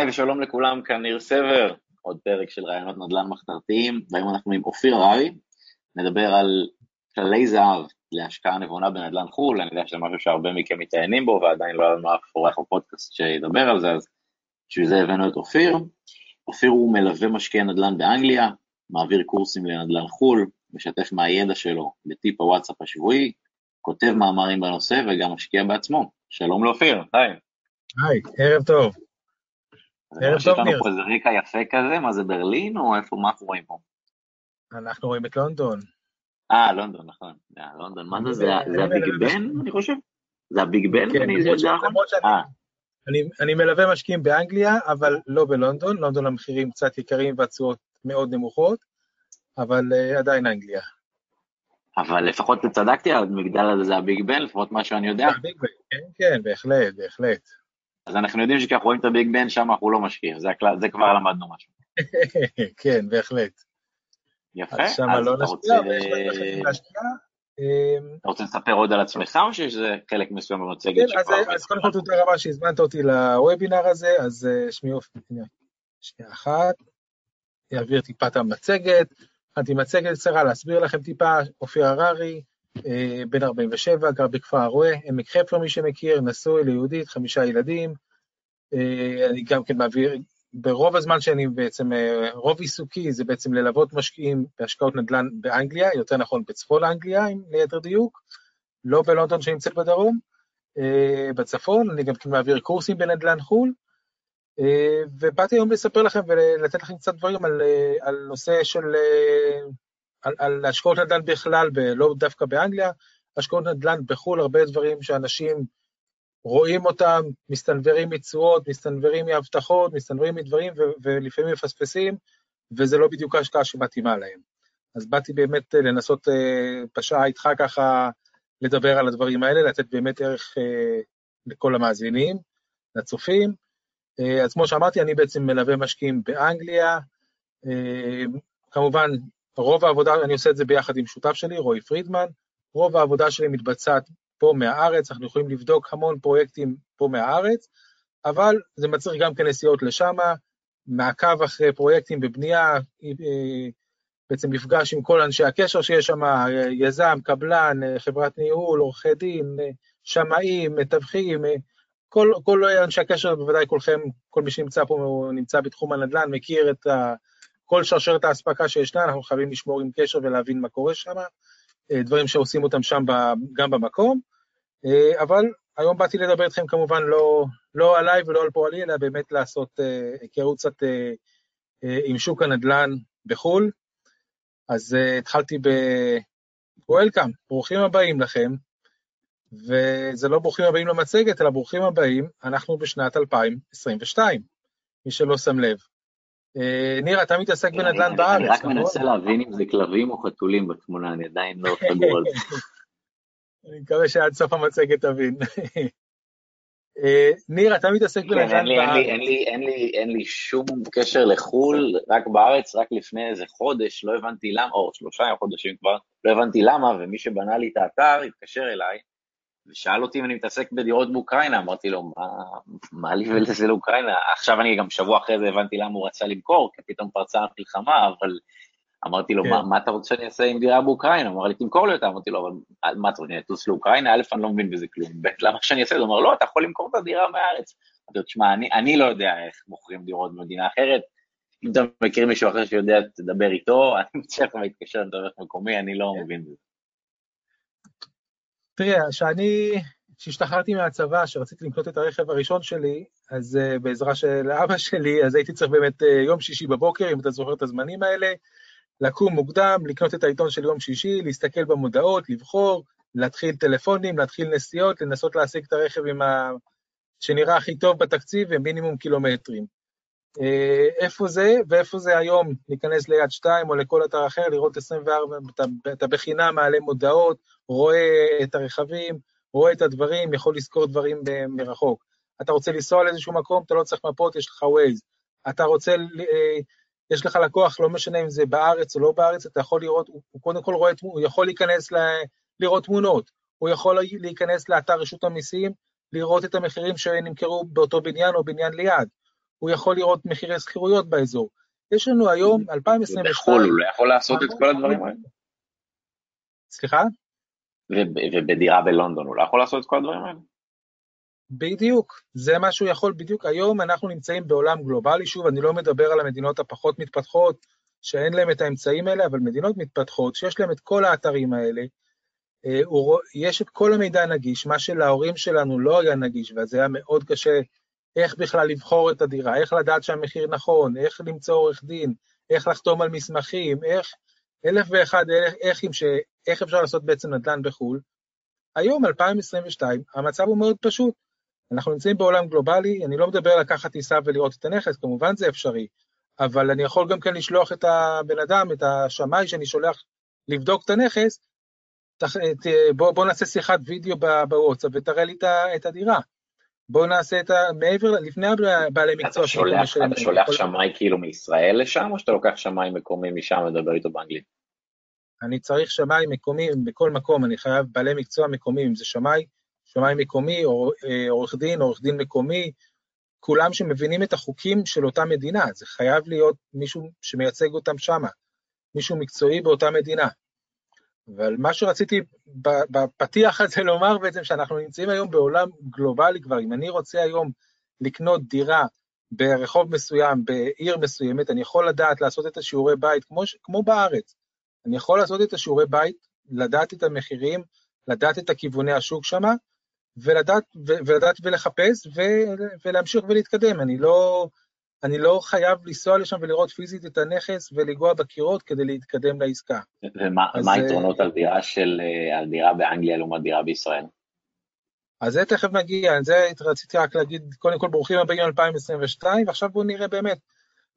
היי ושלום לכולם, כאן ניר סבר, עוד פרק של רעיונות נדל"ן מחתרתיים, והיום אנחנו עם אופיר הררי, נדבר על כללי זהב להשקעה נבונה בנדל"ן חו"ל, אני יודע שזה משהו שהרבה מכם מתעניינים בו, ועדיין לא היה אף אורח בפודקאסט שידבר על זה, אז בשביל זה הבאנו את אופיר. אופיר הוא מלווה משקיעי נדל"ן באנגליה, מעביר קורסים לנדל"ן חו"ל, משתף מהידע שלו בטיפ הוואטסאפ השבועי, כותב מאמרים בנושא וגם משקיע בעצמו. שלום לאופיר, היי. היי, ערב טוב. ערב טוב, ניר. יש לנו פה איזה ריקע יפה כזה, מה זה ברלין או איפה, מה אנחנו רואים פה? אנחנו רואים את לונדון. אה, לונדון, נכון. לונדון, מה זה, זה הביג בן, אני חושב? זה הביג בן? כן, אה. אני מלווה משקיעים באנגליה, אבל לא בלונדון, לונדון המחירים קצת יקרים והתשואות מאוד נמוכות, אבל uh, עדיין אנגליה. אבל לפחות צדקתי, המגדל הזה זה הביג בן, לפחות מה שאני יודע. הביג בן, כן, כן, בהחלט, בהחלט. אז אנחנו יודעים שכשאנחנו רואים את הביג בן שם אנחנו לא משקיעים, זה, הכלל, זה כבר למדנו משהו. כן, בהחלט. יפה, אז, אז לא אתה רוצה... אמ, אתה רוצה לספר עוד על עצמך או שזה חלק מסוים במצגת כן. אז, אז קודם כל תודה רבה שהזמנת אותי לוובינר הזה, אז אה, שמי אופי, שנייה אחת, אעביר טיפה את המצגת, הכנתי מצגת קצרה להסביר לכם טיפה, אופיר הררי, אה, בן 47, גר בכפר הרועה, עמק חפר מי שמכיר, נשוי ליהודית, חמישה ילדים. אה, אני גם כן מעביר, ברוב הזמן שאני בעצם, אה, רוב עיסוקי זה בעצם ללוות משקיעים בהשקעות נדל"ן באנגליה, יותר נכון בצפון אנגליה, אם ליתר דיוק, לא בלונדון שנמצאת בדרום, בצפון, אני גם כן מעביר קורסים בנדל"ן חו"ל, ובאתי היום לספר לכם ולתת לכם קצת דברים על, על נושא של על, על השקעות נדל"ן בכלל, לא דווקא באנגליה, השקעות נדל"ן בחו"ל, הרבה דברים שאנשים רואים אותם, מסתנוורים מתשואות, מסתנוורים מהבטחות, מסתנוורים מדברים, ולפעמים מפספסים, וזה לא בדיוק ההשקעה שמתאימה להם. אז באתי באמת אה, לנסות אה, בשעה איתך ככה לדבר על הדברים האלה, לתת באמת ערך אה, לכל המאזינים, לצופים. אז כמו שאמרתי, אני בעצם מלווה משקיעים באנגליה, כמובן רוב העבודה, אני עושה את זה ביחד עם שותף שלי, רועי פרידמן, רוב העבודה שלי מתבצעת פה מהארץ, אנחנו יכולים לבדוק המון פרויקטים פה מהארץ, אבל זה מצריך גם כן נסיעות לשם, מעקב אחרי פרויקטים בבנייה, אה, בעצם מפגש עם כל אנשי הקשר שיש שם, יזם, קבלן, חברת ניהול, עורכי דין, שמאים, מתווכים, כל, כל אנשי הקשר, בוודאי כולכם, כל מי שנמצא פה נמצא בתחום הנדל"ן, מכיר את ה... כל שרשרת האספקה שישנה, אנחנו חייבים לשמור עם קשר ולהבין מה קורה שם, אה, דברים שעושים אותם שם גם במקום, אה, אבל היום באתי לדבר איתכם כמובן לא, לא עליי ולא על פועלי, אלא באמת לעשות אה, היכרות קצת עם שוק הנדל"ן בחו"ל. אז התחלתי ב... Welcome, ברוכים הבאים לכם, וזה לא ברוכים הבאים למצגת, אלא ברוכים הבאים, אנחנו בשנת 2022, מי שלא שם לב. אה, ניר, אתה מתעסק בנדל"ן בארץ, אני רק נכון? מנסה להבין אם זה כלבים או חתולים בתמונה, אני עדיין לא סגור על זה. אני מקווה שעד סוף המצגת תבין. אה, ניר, אתה מתעסק כן, בנדל"ן בארץ. אין לי שום קשר לחו"ל, רק בארץ, רק לפני איזה חודש, לא הבנתי למה, או שלושה חודשים כבר, לא הבנתי למה, ומי שבנה לי את האתר התקשר אליי, ושאל אותי אם אני מתעסק בדירות באוקראינה, אמרתי לו, מה, מה לי ולזה לאוקראינה? עכשיו אני גם שבוע אחרי זה הבנתי למה הוא רצה למכור, כי פתאום פרצה המלחמה, אבל אמרתי לו, כן. מה, מה אתה רוצה שאני אעשה עם דירה באוקראינה? הוא אמר לי, תמכור לי אותה, אמרתי לו, אבל מה אתה רוצה, אני אטוס לאוקראינה? א', אני לא מבין בזה כלום, ב', למה שאני אעשה? הוא אמר, לא, אתה יכול למכור את הדירה מהארץ. אמרתי לו, תשמע, אני, אני לא יודע איך מוכרים דירות במדינה אחרת, אם אתה מכיר מישהו אחר שיודע, תדבר איתו, אני לך להתקשר לתווך מקומי, אני לא כן. מבין בזה. תראה, כשאני, כשהשתחררתי מהצבא, שרציתי לקנות את הרכב הראשון שלי, אז uh, בעזרה של אבא שלי, אז הייתי צריך באמת uh, יום שישי בבוקר, אם אתה זוכר את הזמנים האלה, לקום מוקדם, לקנות את העיתון של יום שישי, להסתכל במודעות, לבחור, להתחיל טלפונים, להתחיל נסיעות, לנסות להשיג את הרכב עם ה... שנראה הכי טוב בתקציב ומינימום קילומטרים. אה, איפה זה, ואיפה זה היום, להיכנס ליד 2 או לכל אתר אחר, לראות 24, אתה, אתה בחינם מעלה מודעות, רואה את הרכבים, רואה את הדברים, יכול לזכור דברים מרחוק. אתה רוצה לנסוע לאיזשהו מקום, אתה לא צריך מפות, יש לך ווייז. אתה רוצה, אה, יש לך לקוח, לא משנה אם זה בארץ או לא בארץ, אתה יכול לראות, הוא קודם כל רואה, הוא יכול להיכנס ל, לראות תמונות, הוא יכול להיכנס לאתר רשות המיסים, לראות את המחירים שנמכרו באותו בניין או בניין ליד. הוא יכול לראות מחירי שכירויות באזור. יש לנו היום, 2022... בחו"ל הוא לא יכול לעשות את כל הדברים האלה. סליחה? ובדירה בלונדון הוא לא יכול לעשות את כל הדברים האלה? בדיוק, זה מה שהוא יכול בדיוק. היום אנחנו נמצאים בעולם גלובלי, שוב, אני לא מדבר על המדינות הפחות מתפתחות, שאין להן את האמצעים האלה, אבל מדינות מתפתחות, שיש להן את כל האתרים האלה, אה, יש את כל המידע נגיש, מה שלהורים שלנו לא היה נגיש, ואז היה מאוד קשה איך בכלל לבחור את הדירה, איך לדעת שהמחיר נכון, איך למצוא עורך דין, איך לחתום על מסמכים, איך, אלף ואחד, איך, איך, איך אפשר לעשות בעצם נדל"ן בחו"ל. היום, 2022, המצב הוא מאוד פשוט. אנחנו נמצאים בעולם גלובלי, אני לא מדבר לקחת טיסה ולראות את הנכס, כמובן זה אפשרי, אבל אני יכול גם כן לשלוח את הבן אדם, את השמאי שאני שולח לבדוק את הנכס, בוא, בוא נעשה שיחת וידאו בוואטסאפ ותראה לי את הדירה. בוא נעשה את ה... מעבר, לפני הבעלי מקצוע. אתה שולח, אתה שולח שמאי כאילו מישראל לשם, או שאתה לוקח שמאי מקומי משם ודבר איתו באנגלית? אני צריך שמאי מקומי בכל מקום, אני חייב בעלי מקצוע מקומי, אם זה שמאי, שמאי מקומי, אה, עורך דין, עורך דין מקומי, כולם שמבינים את החוקים של אותה מדינה, זה חייב להיות מישהו שמייצג אותם שמה, מישהו מקצועי באותה מדינה. אבל מה שרציתי בפתיח הזה לומר בעצם, שאנחנו נמצאים היום בעולם גלובלי כבר, אם אני רוצה היום לקנות דירה ברחוב מסוים, בעיר מסוימת, אני יכול לדעת לעשות את השיעורי בית כמו, כמו בארץ. אני יכול לעשות את השיעורי בית, לדעת את המחירים, לדעת את הכיווני השוק שמה, ולדעת, ולדעת ולחפש ו, ולהמשיך ולהתקדם. אני לא, אני לא חייב לנסוע לשם ולראות פיזית את הנכס ולגוע בקירות כדי להתקדם לעסקה. ומה היתרונות על דירה של, אה, על דירה באנגליה לעומת דירה בישראל? אז זה תכף נגיע, זה רציתי רק להגיד, קודם כל ברוכים הבאים 2022, ועכשיו בואו נראה באמת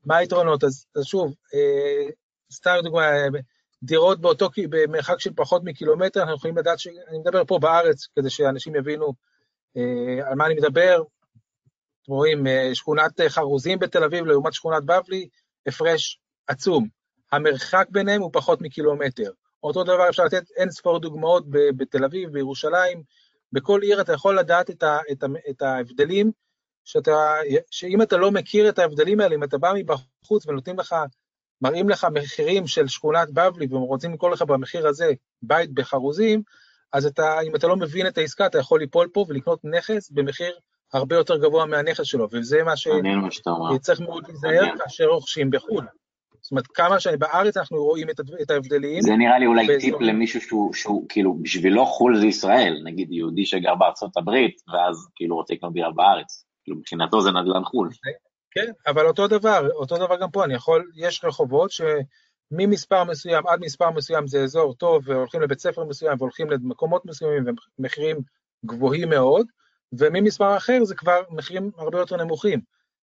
מה היתרונות. אז, אז שוב, אה, סתם לדוגמה, דירות באותו, במרחק של פחות מקילומטר, אנחנו יכולים לדעת, ש... אני מדבר פה בארץ, כדי שאנשים יבינו אה, על מה אני מדבר, אתם רואים, אה, שכונת אה, חרוזים בתל אביב לעומת שכונת בבלי, הפרש עצום. המרחק ביניהם הוא פחות מקילומטר. אותו דבר אפשר לתת אין ספור דוגמאות בתל אביב, בירושלים, בכל עיר אתה יכול לדעת את, ה, את, ה, את ההבדלים, שאתה, שאם אתה לא מכיר את ההבדלים האלה, אם אתה בא מבחוץ ונותנים לך, מראים לך מחירים של שכונת בבלי ורוצים למכור לך במחיר הזה בית בחרוזים, אז אתה, אם אתה לא מבין את העסקה, אתה יכול ליפול פה ולקנות נכס במחיר הרבה יותר גבוה מהנכס שלו, וזה מה שצריך מאוד להיזהר כאשר רוכשים בחו"ל. זאת אומרת, כמה שבארץ אנחנו רואים את ההבדלים. זה נראה לי אולי באזור... טיפ למישהו שהוא, שהוא, כאילו, בשבילו חו"ל זה ישראל, נגיד יהודי שגר בארצות הברית, ואז כאילו רוצה לקנות דירה בארץ. כאילו, מבחינתו זה נדל"ן חו"ל. כן, אבל אותו דבר, אותו דבר גם פה, אני יכול, יש רחובות שממספר מסוים עד מספר מסוים זה אזור טוב, והולכים לבית ספר מסוים, והולכים למקומות מסוימים, ומחירים גבוהים מאוד, וממספר אחר זה כבר מחירים הרבה יותר נמוכים.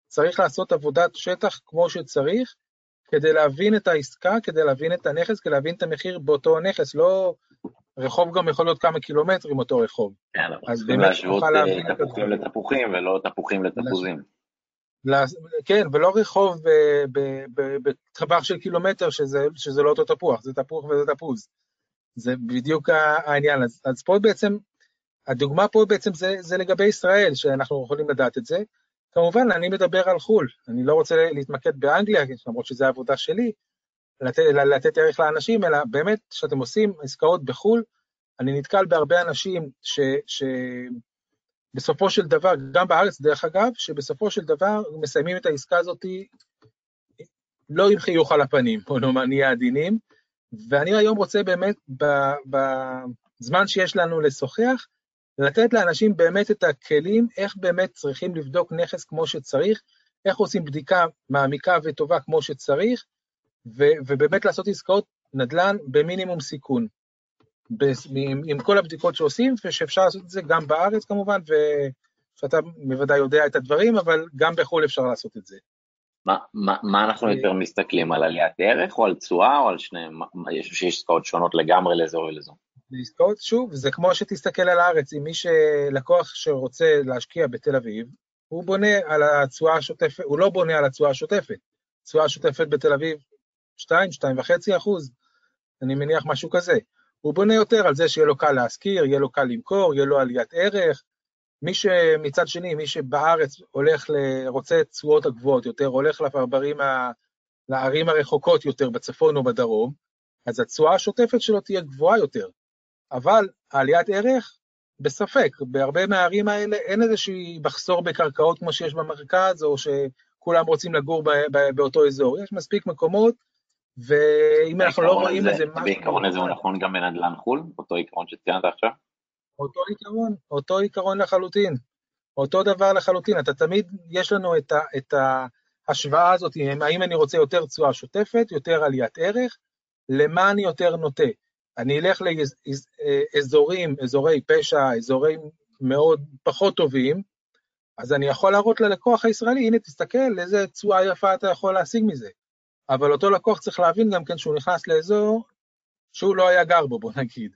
צריך לעשות עבודת שטח כמו שצריך, כדי להבין את העסקה, כדי להבין את הנכס, כדי להבין את המחיר באותו נכס, לא... רחוב גם יכול להיות כמה קילומטרים אותו רחוב. כן, אנחנו צריכים להשוות אה, תפוחים לתפוחים ולא תפוחים לתפוזים. כן, ולא רחוב בטווח של קילומטר שזה, שזה לא אותו תפוח, זה תפוח וזה תפוז. זה בדיוק העניין. אז, אז פה בעצם הדוגמה פה בעצם זה, זה לגבי ישראל, שאנחנו יכולים לדעת את זה. כמובן, אני מדבר על חו"ל, אני לא רוצה להתמקד באנגליה, למרות שזו העבודה שלי, לתת, לתת ערך לאנשים, אלא באמת, כשאתם עושים עסקאות בחו"ל, אני נתקל בהרבה אנשים ש, שבסופו של דבר, גם בארץ דרך אגב, שבסופו של דבר מסיימים את העסקה הזאת לא עם חיוך על הפנים, בוא נאמר, נהיה עדינים, ואני היום רוצה באמת, בזמן שיש לנו לשוחח, לתת לאנשים באמת את הכלים איך באמת צריכים לבדוק נכס כמו שצריך, איך עושים בדיקה מעמיקה וטובה כמו שצריך, ו- ובאמת לעשות עסקאות נדל"ן במינימום סיכון. עם, עם כל הבדיקות שעושים, ושאפשר לעשות את זה גם בארץ כמובן, ושאתה בוודאי יודע את הדברים, אבל גם בחו"ל אפשר לעשות את זה. מה, מה, מה אנחנו יותר מסתכלים, על עליית ערך או על תשואה או על שניהם? יש עסקאות שונות לגמרי לאזור ולאזור? לעסקאות, שוב, זה כמו שתסתכל על הארץ, אם מי שלקוח שרוצה להשקיע בתל אביב, הוא בונה על התשואה השוטפת, הוא לא בונה על התשואה השוטפת. תשואה השוטפת בתל אביב, 2, 2.5 אחוז, אני מניח משהו כזה. הוא בונה יותר על זה שיהיה לו קל להשכיר, יהיה לו קל למכור, יהיה לו עליית ערך, מי שמצד שני, מי שבארץ הולך, ל... רוצה תשואות הגבוהות יותר, הולך לפרברים, ה... לערים הרחוקות יותר בצפון או בדרום, אז התשואה השוטפת שלו תהיה גבוהה יותר. אבל עליית ערך, בספק, בהרבה מהערים האלה אין איזושהי מחסור בקרקעות כמו שיש במרכז, או שכולם רוצים לגור ב... ב... באותו אזור. יש מספיק מקומות, ואם אנחנו לא רואים איזה. בעיקרון הזה הוא נכון גם בנדל"ן חו"ל, אותו עיקרון שציינת עכשיו? אותו עיקרון, אותו עיקרון לחלוטין. אותו דבר לחלוטין. אתה תמיד, יש לנו את, ה, את ההשוואה הזאת, האם אני רוצה יותר תשואה שוטפת, יותר עליית ערך, למה אני יותר נוטה. אני אלך לאזורים, אזורי פשע, אזורים מאוד פחות טובים, אז אני יכול להראות ללקוח הישראלי, הנה תסתכל, איזה תשואה יפה אתה יכול להשיג מזה. אבל אותו לקוח צריך להבין גם כן שהוא נכנס לאזור שהוא לא היה גר בו, בוא נגיד.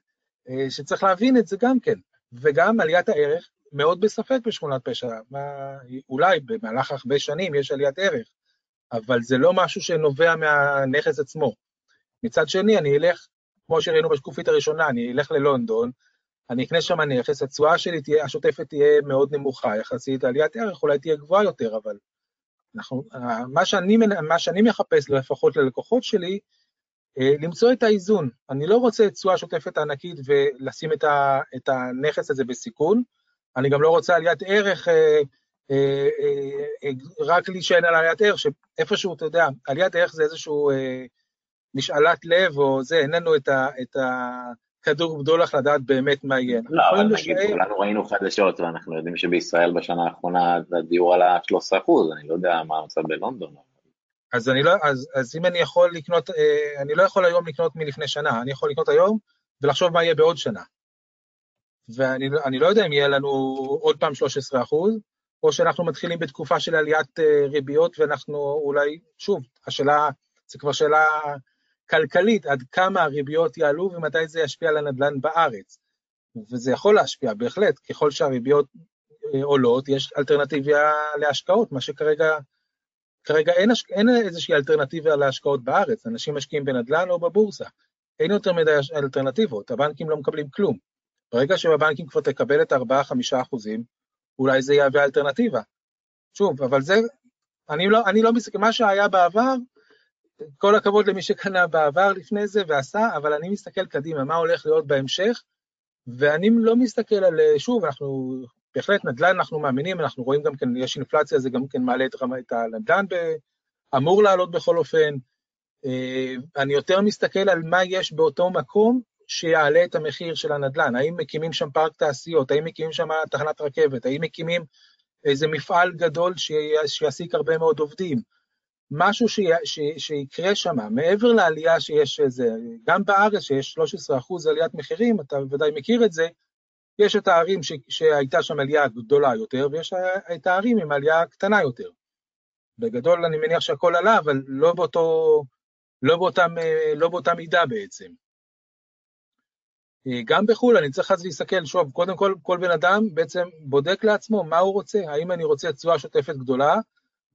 אה, שצריך להבין את זה גם כן. וגם עליית הערך מאוד בספק בשכונת פשע. מה, אולי במהלך הרבה שנים יש עליית ערך, אבל זה לא משהו שנובע מהנכס עצמו. מצד שני, אני אלך, כמו שראינו בשקופית הראשונה, אני אלך ללונדון, אני אקנה שם נכס, התשואה שלי תהיה, השוטפת תהיה מאוד נמוכה יחסית, עליית ערך אולי תהיה גבוהה יותר, אבל אנחנו, מה, שאני, מה שאני מחפש, לפחות ללקוחות שלי, אה, למצוא את האיזון. אני לא רוצה תשואה שוטפת ענקית ולשים את, ה, את הנכס הזה בסיכון, אני גם לא רוצה עליית ערך, אה, אה, רק להישען על עליית ערך, שאיפשהו, אתה יודע, עליית ערך זה איזשהו משאלת לב, או זה, אין לנו את, ה, את הכדור בדולח לדעת באמת מה יהיה. לא, אבל נגיד, כולנו ראינו חדשות, ואנחנו יודעים שבישראל בשנה האחרונה הדיור עלה 13 אחוז, אני לא יודע מה המצב בלונדון. אז, אני לא, אז, אז אם אני יכול לקנות, אה, אני לא יכול היום לקנות מלפני שנה, אני יכול לקנות היום ולחשוב מה יהיה בעוד שנה. ואני לא יודע אם יהיה לנו עוד פעם 13 אחוז, או שאנחנו מתחילים בתקופה של עליית אה, ריביות ואנחנו אולי, שוב, השאלה, זו כבר שאלה כלכלית, עד כמה הריביות יעלו ומתי זה ישפיע על הנדל"ן בארץ. וזה יכול להשפיע, בהחלט, ככל שהריביות אה, עולות, יש אלטרנטיביה להשקעות, מה שכרגע כרגע אין, אין איזושהי אלטרנטיבה להשקעות בארץ, אנשים משקיעים בנדל"ן או בבורסה. אין יותר מדי אלטרנטיבות, הבנקים לא מקבלים כלום. ברגע שבבנקים כבר תקבל את 4-5 אחוזים, אולי זה יהווה אלטרנטיבה. שוב, אבל זה, אני לא, אני לא מסתכל, מה שהיה בעבר, כל הכבוד למי שקנה בעבר לפני זה ועשה, אבל אני מסתכל קדימה, מה הולך להיות בהמשך, ואני לא מסתכל על, שוב, אנחנו בהחלט נדל"ן אנחנו מאמינים, אנחנו רואים גם כן, יש אינפלציה, זה גם כן מעלה את רמת הנדל"ן, אמור לעלות בכל אופן. אה, אני יותר מסתכל על מה יש באותו מקום שיעלה את המחיר של הנדל"ן. האם מקימים שם פארק תעשיות, האם מקימים שם תחנת רכבת, האם מקימים איזה מפעל גדול שיעסיק הרבה מאוד עובדים. משהו ש... ש... שיקרה שם, מעבר לעלייה שיש איזה, גם בארץ שיש 13 אחוז עליית מחירים, אתה בוודאי מכיר את זה, יש את הערים ש... שהייתה שם עלייה גדולה יותר, ויש את הערים עם עלייה קטנה יותר. בגדול אני מניח שהכל עלה, אבל לא, באותו, לא, באותם, לא באותה מידה בעצם. גם בחו"ל אני צריך אז להסתכל, שוב, קודם כל, כל בן אדם בעצם בודק לעצמו מה הוא רוצה, האם אני רוצה תשואה שוטפת גדולה,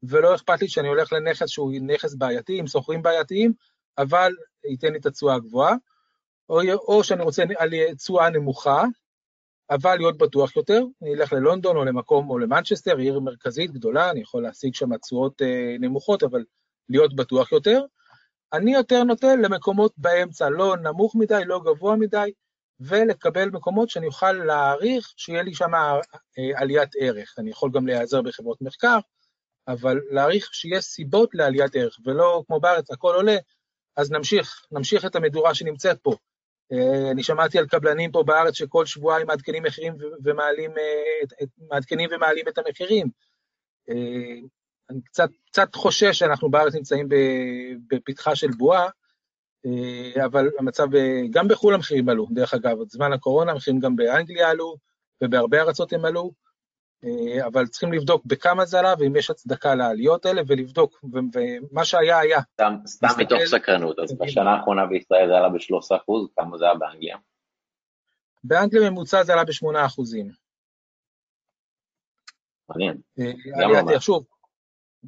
ולא אכפת לי שאני הולך לנכס שהוא נכס בעייתי, עם שוכרים בעייתיים, אבל ייתן לי את התשואה הגבוהה, או, או שאני רוצה תשואה נמוכה, אבל להיות בטוח יותר, אני אלך ללונדון או למקום, או למנצ'סטר, עיר מרכזית גדולה, אני יכול להשיג שם תשואות אה, נמוכות, אבל להיות בטוח יותר. אני יותר נוטה למקומות באמצע, לא נמוך מדי, לא גבוה מדי, ולקבל מקומות שאני אוכל להעריך שיהיה לי שם אה, עליית ערך. אני יכול גם להיעזר בחברות מחקר, אבל להעריך שיש סיבות לעליית ערך, ולא כמו בארץ, הכל עולה, אז נמשיך, נמשיך את המדורה שנמצאת פה. אה, אני שמעתי על קבלנים פה בארץ שכל שבועיים מעדכנים מחירים ומעלים, אה, מעדכנים ומעלים את המחירים. אה, אני קצת, קצת חושש שאנחנו בארץ נמצאים בפתחה של בועה, אבל המצב, גם בחו"ל המחירים עלו, דרך אגב, בזמן הקורונה המחירים גם באנגליה עלו, ובהרבה ארצות הם עלו, אבל צריכים לבדוק בכמה זה עלה ואם יש הצדקה לעליות האלה, ולבדוק, ומה שהיה היה. סתם, סתם מתוך סקרנות, אז בשנה האחרונה בישראל זה עלה ב-13 אחוז, כמה זה היה באנגליה? באנגליה ממוצע זה עלה ב-8 אחוזים. מעניין. עלייה, שוב,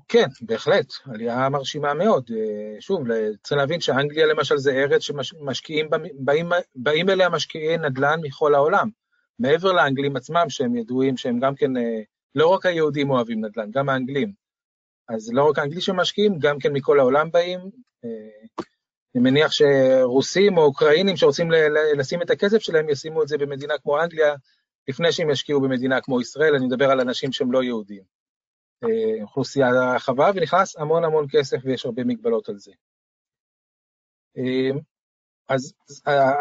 כן, בהחלט, עלייה מרשימה מאוד. אה, שוב, צריך להבין שאנגליה למשל זה ארץ שמשקיעים, באים, באים אליה משקיעי נדל"ן מכל העולם. מעבר לאנגלים עצמם, שהם ידועים שהם גם כן, לא רק היהודים אוהבים נדל"ן, גם האנגלים. אז לא רק האנגלים שמשקיעים, גם כן מכל העולם באים. אני מניח שרוסים או אוקראינים שרוצים לשים את הכסף שלהם, ישימו את זה במדינה כמו אנגליה, לפני שהם ישקיעו במדינה כמו ישראל, אני מדבר על אנשים שהם לא יהודים. אה, אוכלוסייה רחבה, ונכנס המון המון כסף ויש הרבה מגבלות על זה. אה, אז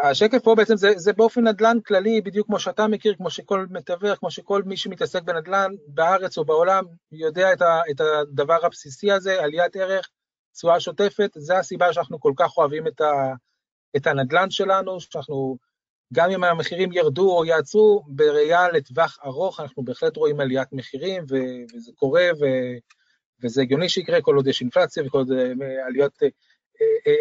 השקף פה בעצם זה, זה באופן נדל"ן כללי, בדיוק כמו שאתה מכיר, כמו שכל מתווך, כמו שכל מי שמתעסק בנדל"ן בארץ או בעולם יודע את, ה, את הדבר הבסיסי הזה, עליית ערך, תשואה שוטפת, זה הסיבה שאנחנו כל כך אוהבים את, ה, את הנדל"ן שלנו, שאנחנו, גם אם המחירים ירדו או יעצרו, בראייה לטווח ארוך אנחנו בהחלט רואים עליית מחירים, ו, וזה קורה, ו, וזה הגיוני שיקרה כל עוד יש אינפלציה וכל עוד אה, עליות, אה, אה,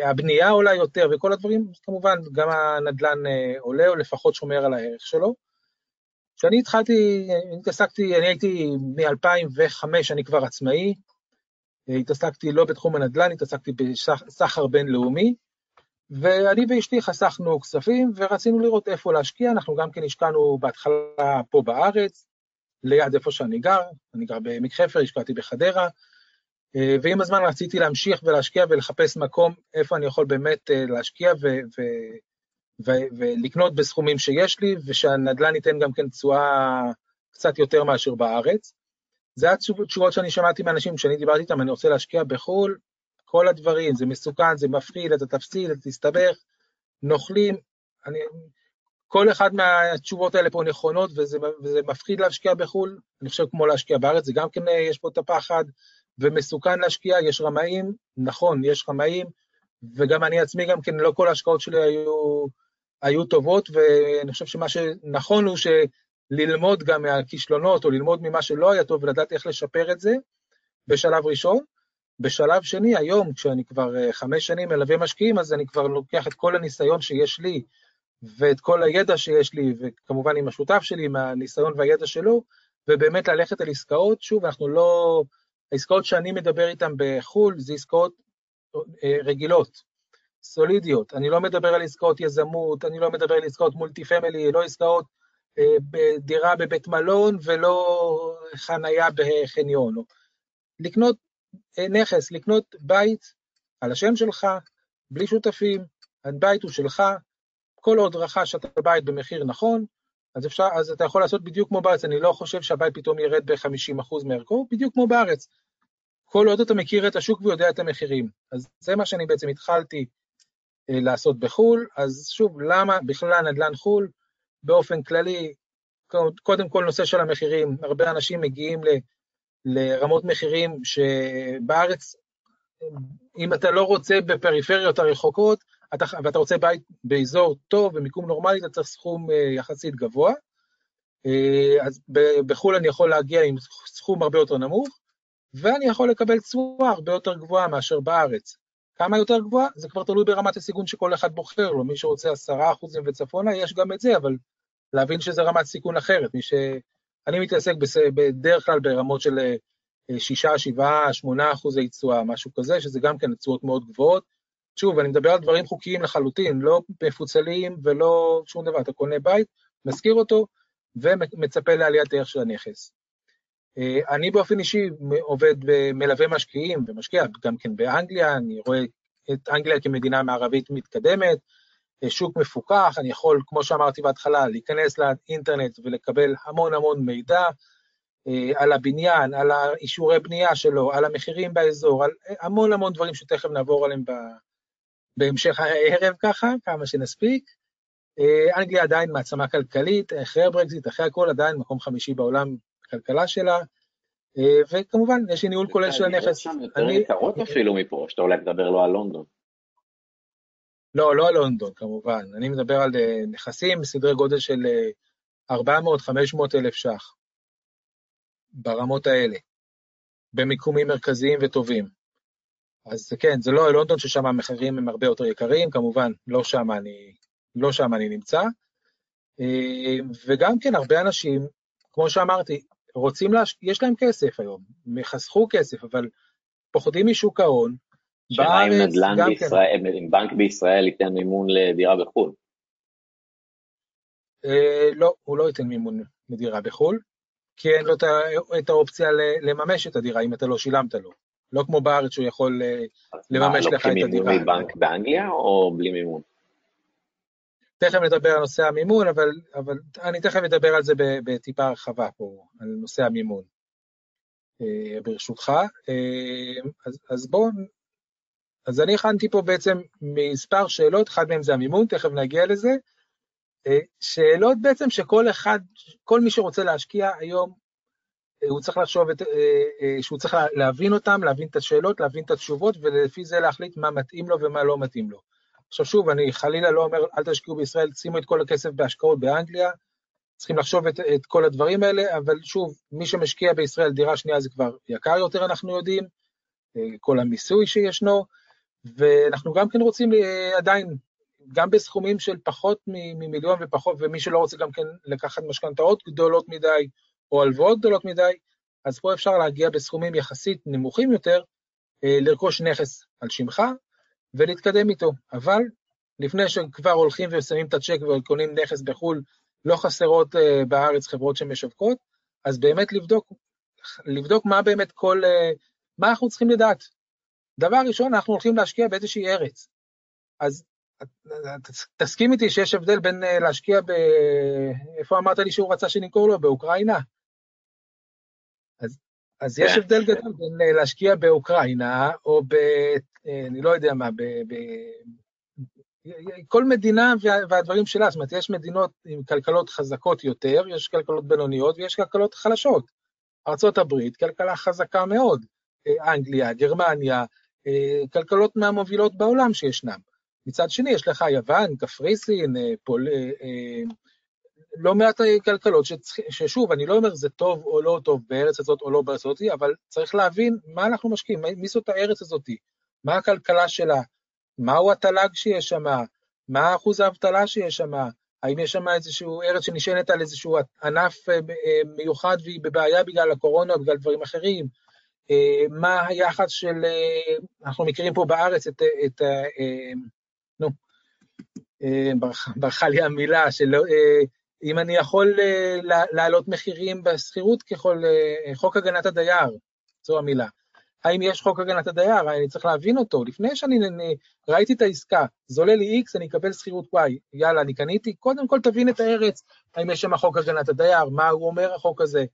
הבנייה עולה יותר וכל הדברים, כמובן גם הנדל"ן עולה או לפחות שומר על הערך שלו. כשאני התחלתי, התעסקתי, אני הייתי מ-2005, אני כבר עצמאי, התעסקתי לא בתחום הנדל"ן, התעסקתי בסחר בינלאומי, ואני ואשתי חסכנו כספים ורצינו לראות איפה להשקיע, אנחנו גם כן השקענו בהתחלה פה בארץ, ליד איפה שאני גר, אני גר בעמק חפר, השקעתי בחדרה, ועם הזמן רציתי להמשיך ולהשקיע ולחפש מקום איפה אני יכול באמת אה, להשקיע ו- ו- ו- ולקנות בסכומים שיש לי, ושהנדל"ן ייתן גם כן תשואה קצת יותר מאשר בארץ. זה התשובות שאני שמעתי מאנשים, כשאני דיברתי איתם, אני רוצה להשקיע בחו"ל, כל הדברים, זה מסוכן, זה מפחיד, אתה תפסיד, אתה תסתבך, נוכלים, אני, כל אחד מהתשובות האלה פה נכונות, וזה, וזה מפחיד להשקיע בחו"ל, אני חושב כמו להשקיע בארץ, זה גם כן, יש פה את הפחד, ומסוכן להשקיע, יש רמאים, נכון, יש רמאים, וגם אני עצמי גם כן, לא כל ההשקעות שלי היו, היו טובות, ואני חושב שמה שנכון הוא. ללמוד גם מהכישלונות או ללמוד ממה שלא היה טוב ולדעת איך לשפר את זה בשלב ראשון. בשלב שני, היום, כשאני כבר אה, חמש שנים מלווה משקיעים, אז אני כבר לוקח את כל הניסיון שיש לי ואת כל הידע שיש לי, וכמובן עם השותף שלי, עם הניסיון והידע שלו, ובאמת ללכת על עסקאות. שוב, אנחנו לא... העסקאות שאני מדבר איתן בחו"ל זה עסקאות אה, רגילות, סולידיות. אני לא מדבר על עסקאות יזמות, אני לא מדבר על עסקאות מולטי פמילי, לא עסקאות אה, בדירה בבית מלון ולא חנייה בחניון. לקנות אה, נכס, לקנות בית על השם שלך, בלי שותפים, הבית הוא שלך, כל עוד רכש את הבית במחיר נכון, אז, אפשר, אז אתה יכול לעשות בדיוק כמו בארץ, אני לא חושב שהבית פתאום ירד ב-50% מערכו, בדיוק כמו בארץ. כל עוד אתה מכיר את השוק ויודע את המחירים. אז זה מה שאני בעצם התחלתי אה, לעשות בחו"ל, אז שוב, למה בכלל נדל"ן חו"ל? באופן כללי, קודם כל נושא של המחירים, הרבה אנשים מגיעים ל, לרמות מחירים שבארץ, אם אתה לא רוצה בפריפריות הרחוקות, ואתה רוצה בית באזור טוב, במיקום נורמלי, אתה צריך סכום אה, יחסית גבוה. אה, אז בחו"ל אני יכול להגיע עם סכום הרבה יותר נמוך, ואני יכול לקבל תשואה הרבה יותר גבוהה מאשר בארץ. כמה יותר גבוהה? זה כבר תלוי ברמת הסיכון שכל אחד בוחר לו. מי שרוצה עשרה אחוזים וצפונה, יש גם את זה, אבל להבין שזה רמת סיכון אחרת. מי ש... אני מתעסק בס... בדרך כלל ברמות של אה, שישה, שבעה, שמונה אחוזי תשואה, משהו כזה, שזה גם כן תשואות מאוד גבוהות. שוב, אני מדבר על דברים חוקיים לחלוטין, לא מפוצלים ולא שום דבר. אתה קונה בית, משכיר אותו, ומצפה לעליית ערך של הנכס. אה, אני באופן אישי עובד במלווה משקיעים ומשקיע גם כן באנגליה, אני רואה את אנגליה כמדינה מערבית מתקדמת, אה, שוק מפוקח, אני יכול, כמו שאמרתי בהתחלה, להיכנס לאינטרנט ולקבל המון המון מידע אה, על הבניין, על האישורי בנייה שלו, על המחירים באזור, על המון המון דברים שתכף נעבור עליהם בהמשך הערב ככה, כמה שנספיק. אנגליה עדיין מעצמה כלכלית, אחרי הברקזיט, אחרי הכל עדיין מקום חמישי בעולם הכלכלה שלה, אה, וכמובן, יש לי ניהול כולל של הנכס. יש שם יותר יקרות אפילו מפה, שאתה אולי מדבר לא על לונדון. לא, לא על לונדון, כמובן. אני מדבר על אה, נכסים בסדרי גודל של 400-500 אה, אלף ש"ח, ברמות האלה, במיקומים מרכזיים וטובים. אז כן, זה לא לונדון ששם המחירים הם הרבה יותר יקרים, כמובן, לא שם אני, לא שם אני נמצא. וגם כן, הרבה אנשים כמו שאמרתי, רוצים, להש... יש להם כסף היום, הם חסכו כסף, אבל פוחדים משוק ההון. שאלה אם נדל"ן בישראל, כן. אם בנק בישראל ייתן מימון לדירה בחו"ל. אה, לא, הוא לא ייתן מימון לדירה בחו"ל, כי אין לו את האופציה לממש את הדירה אם אתה לא שילמת לו. לא כמו בארץ שהוא יכול אה, לממש לך את הדירה. לוקחים מימון מבנק באנגליה או בלי מימון? תכף נדבר על נושא המימון, אבל, אבל אני תכף אדבר על זה בטיפה הרחבה פה, על נושא המימון, אה, ברשותך. אה, אז, אז בואו, אז אני הכנתי פה בעצם מספר שאלות, אחד מהן זה המימון, תכף נגיע לזה. שאלות בעצם שכל אחד, כל מי שרוצה להשקיע היום, הוא צריך לחשוב את, שהוא צריך להבין אותם, להבין את השאלות, להבין את התשובות, ולפי זה להחליט מה מתאים לו ומה לא מתאים לו. עכשיו שוב, אני חלילה לא אומר, אל תשקיעו בישראל, שימו את כל הכסף בהשקעות באנגליה, צריכים לחשוב את, את כל הדברים האלה, אבל שוב, מי שמשקיע בישראל דירה שנייה זה כבר יקר יותר, אנחנו יודעים, כל המיסוי שישנו, ואנחנו גם כן רוצים עדיין גם בסכומים של פחות ממיליון ופחות, ומי שלא רוצה גם כן לקחת משכנתאות גדולות מדי, או הלוואות גדולות מדי, אז פה אפשר להגיע בסכומים יחסית נמוכים יותר, אה, לרכוש נכס על שמך ולהתקדם איתו. אבל לפני שכבר הולכים ושמים את הצ'ק וקונים נכס בחו"ל, לא חסרות uh, בארץ חברות שמשווקות, אז באמת לבדוק, לבדוק מה באמת כל, uh, מה אנחנו צריכים לדעת. דבר ראשון, אנחנו הולכים להשקיע באיזושהי ארץ. אז תסכים איתי שיש הבדל בין אה, להשקיע ב... איפה אמרת לי שהוא רצה שנמכור לו? באוקראינה? אז, אז יש כן. הבדל גדול בין אה, להשקיע באוקראינה, או ב... אה, אני לא יודע מה, ב... ב... כל מדינה והדברים שלה, זאת אומרת, יש מדינות עם כלכלות חזקות יותר, יש כלכלות בינוניות ויש כלכלות חלשות. ארה"ב, כלכלה חזקה מאוד, אנגליה, גרמניה, כלכלות מהמובילות בעולם שישנם. מצד שני, יש לך יוון, קפריסין, אה, פול... אה, אה, לא מעט כלכלות שצריך, ששוב, אני לא אומר זה טוב או לא טוב בארץ הזאת או לא בארץ הזאת, אבל צריך להבין מה אנחנו משקיעים, מי זאת הארץ הזאת, מה הכלכלה שלה, מהו התל"ג שיש שם, מה אחוז האבטלה שיש שם, האם יש שם איזשהו ארץ שנשענת על איזשהו ענף מיוחד והיא בבעיה בגלל הקורונה או בגלל דברים אחרים, מה היחס של, אנחנו מכירים פה בארץ את, את אה, ברחה לי המילה, שלא, אה, אם אני יכול אה, להעלות מחירים בשכירות ככל, חוק הגנת הדייר, זו המילה. האם יש חוק הגנת הדייר? אני צריך להבין אותו. לפני שאני ראיתי את העסקה, זה עולה לי X, אני אקבל שכירות Y, יאללה, אני קניתי, קודם כל תבין את הארץ, האם יש שם חוק הגנת הדייר, מה הוא אומר החוק הזה,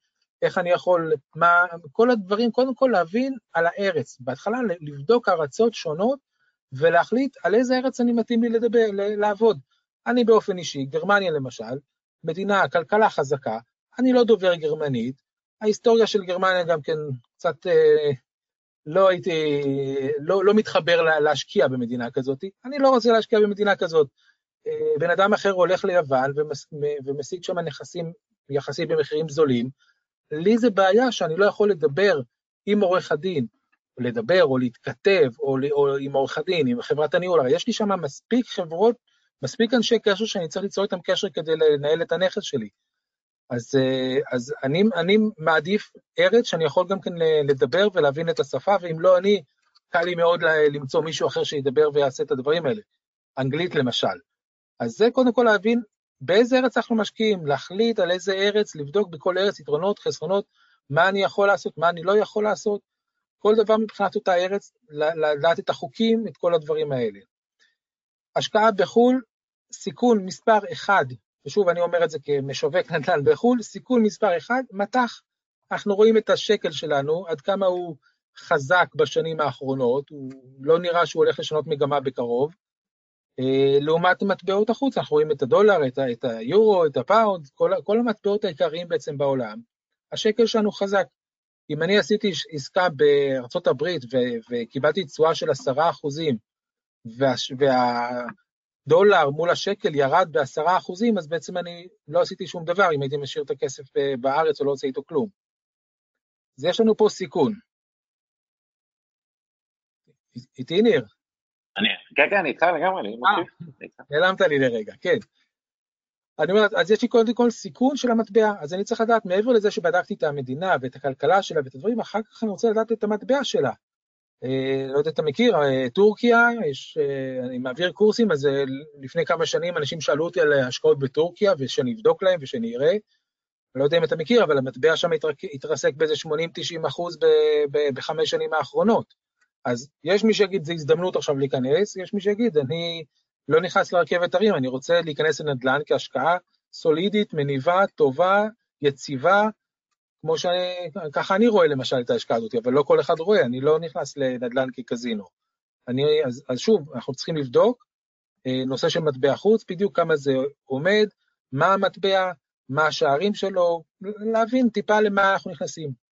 איך אני יכול, מה, כל הדברים, קודם כל להבין על הארץ. בהתחלה לבדוק ארצות שונות ולהחליט על איזה ארץ אני מתאים לי לדבר, לעבוד. אני באופן אישי, גרמניה למשל, מדינה, כלכלה חזקה, אני לא דובר גרמנית, ההיסטוריה של גרמניה גם כן קצת אה, לא הייתי, לא, לא מתחבר לה, להשקיע במדינה כזאת, אני לא רוצה להשקיע במדינה כזאת. אה, בן אדם אחר הולך ליוון ומס, ומשיג שם נכסים יחסית במחירים זולים, לי זה בעיה שאני לא יכול לדבר עם עורך הדין לדבר או להתכתב, או, או עם עורך הדין, עם חברת הניהול, הרי יש לי שם מספיק חברות, מספיק אנשי קשר שאני צריך ליצור איתם קשר כדי לנהל את הנכס שלי. אז, אה, אז אני, אני מעדיף ארץ שאני יכול גם כן לדבר ולהבין את השפה, ואם לא אני, קל לי מאוד למצוא מישהו אחר שידבר ויעשה את הדברים האלה. אנגלית למשל. אז זה קודם כל להבין באיזה ארץ אנחנו משקיעים, להחליט על איזה ארץ, לבדוק בכל ארץ יתרונות, חסרונות, מה אני יכול לעשות, מה אני לא יכול לעשות, כל דבר מבחינת אותה ארץ, לדעת את החוקים, את כל הדברים האלה. השקעה בחו"ל, סיכון מספר אחד, ושוב אני אומר את זה כמשווק נדל"ן בחו"ל, סיכון מספר אחד, מטח. אנחנו רואים את השקל שלנו, עד כמה הוא חזק בשנים האחרונות, הוא לא נראה שהוא הולך לשנות מגמה בקרוב. אה, לעומת מטבעות החוץ, אנחנו רואים את הדולר, את, את היורו, את הפאונד, כל, כל המטבעות העיקריים בעצם בעולם. השקל שלנו חזק. אם אני עשיתי עסקה בארצות הברית וקיבלתי תשואה של עשרה אחוזים, והדולר מול השקל ירד בעשרה אחוזים, אז בעצם אני לא עשיתי שום דבר אם הייתי משאיר את הכסף בארץ או לא עושה איתו כלום. אז יש לנו פה סיכון. איתי ניר? אני, כן, כן, אני איתך לגמרי, אני אה, מקשיב. נעלמת לי לרגע, כן. אני אומר, אז יש לי קודם כל סיכון של המטבע, אז אני צריך לדעת, מעבר לזה שבדקתי את המדינה ואת הכלכלה שלה ואת הדברים, אחר כך אני רוצה לדעת את המטבע שלה. אה, לא יודע אם אתה מכיר, אה, טורקיה, יש, אה, אני מעביר קורסים, אז לפני כמה שנים אנשים שאלו אותי על השקעות בטורקיה, ושאני אבדוק להם ושאני אראה. לא יודע אם אתה מכיר, אבל המטבע שם התרסק באיזה 80-90 אחוז בחמש שנים האחרונות. אז יש מי שיגיד, זו הזדמנות עכשיו להיכנס, יש מי שיגיד, אני לא נכנס לרכבת הרים, אני רוצה להיכנס לנדל"ן כהשקעה סולידית, מניבה, טובה, יציבה, כמו שאני, ככה אני רואה למשל את ההשקעה הזאת, אבל לא כל אחד רואה, אני לא נכנס לנדל"ן כקזינו. אני, אז, אז שוב, אנחנו צריכים לבדוק אה, נושא של מטבע חוץ, בדיוק כמה זה עומד, מה המטבע, מה השערים שלו, להבין טיפה למה אנחנו נכנסים.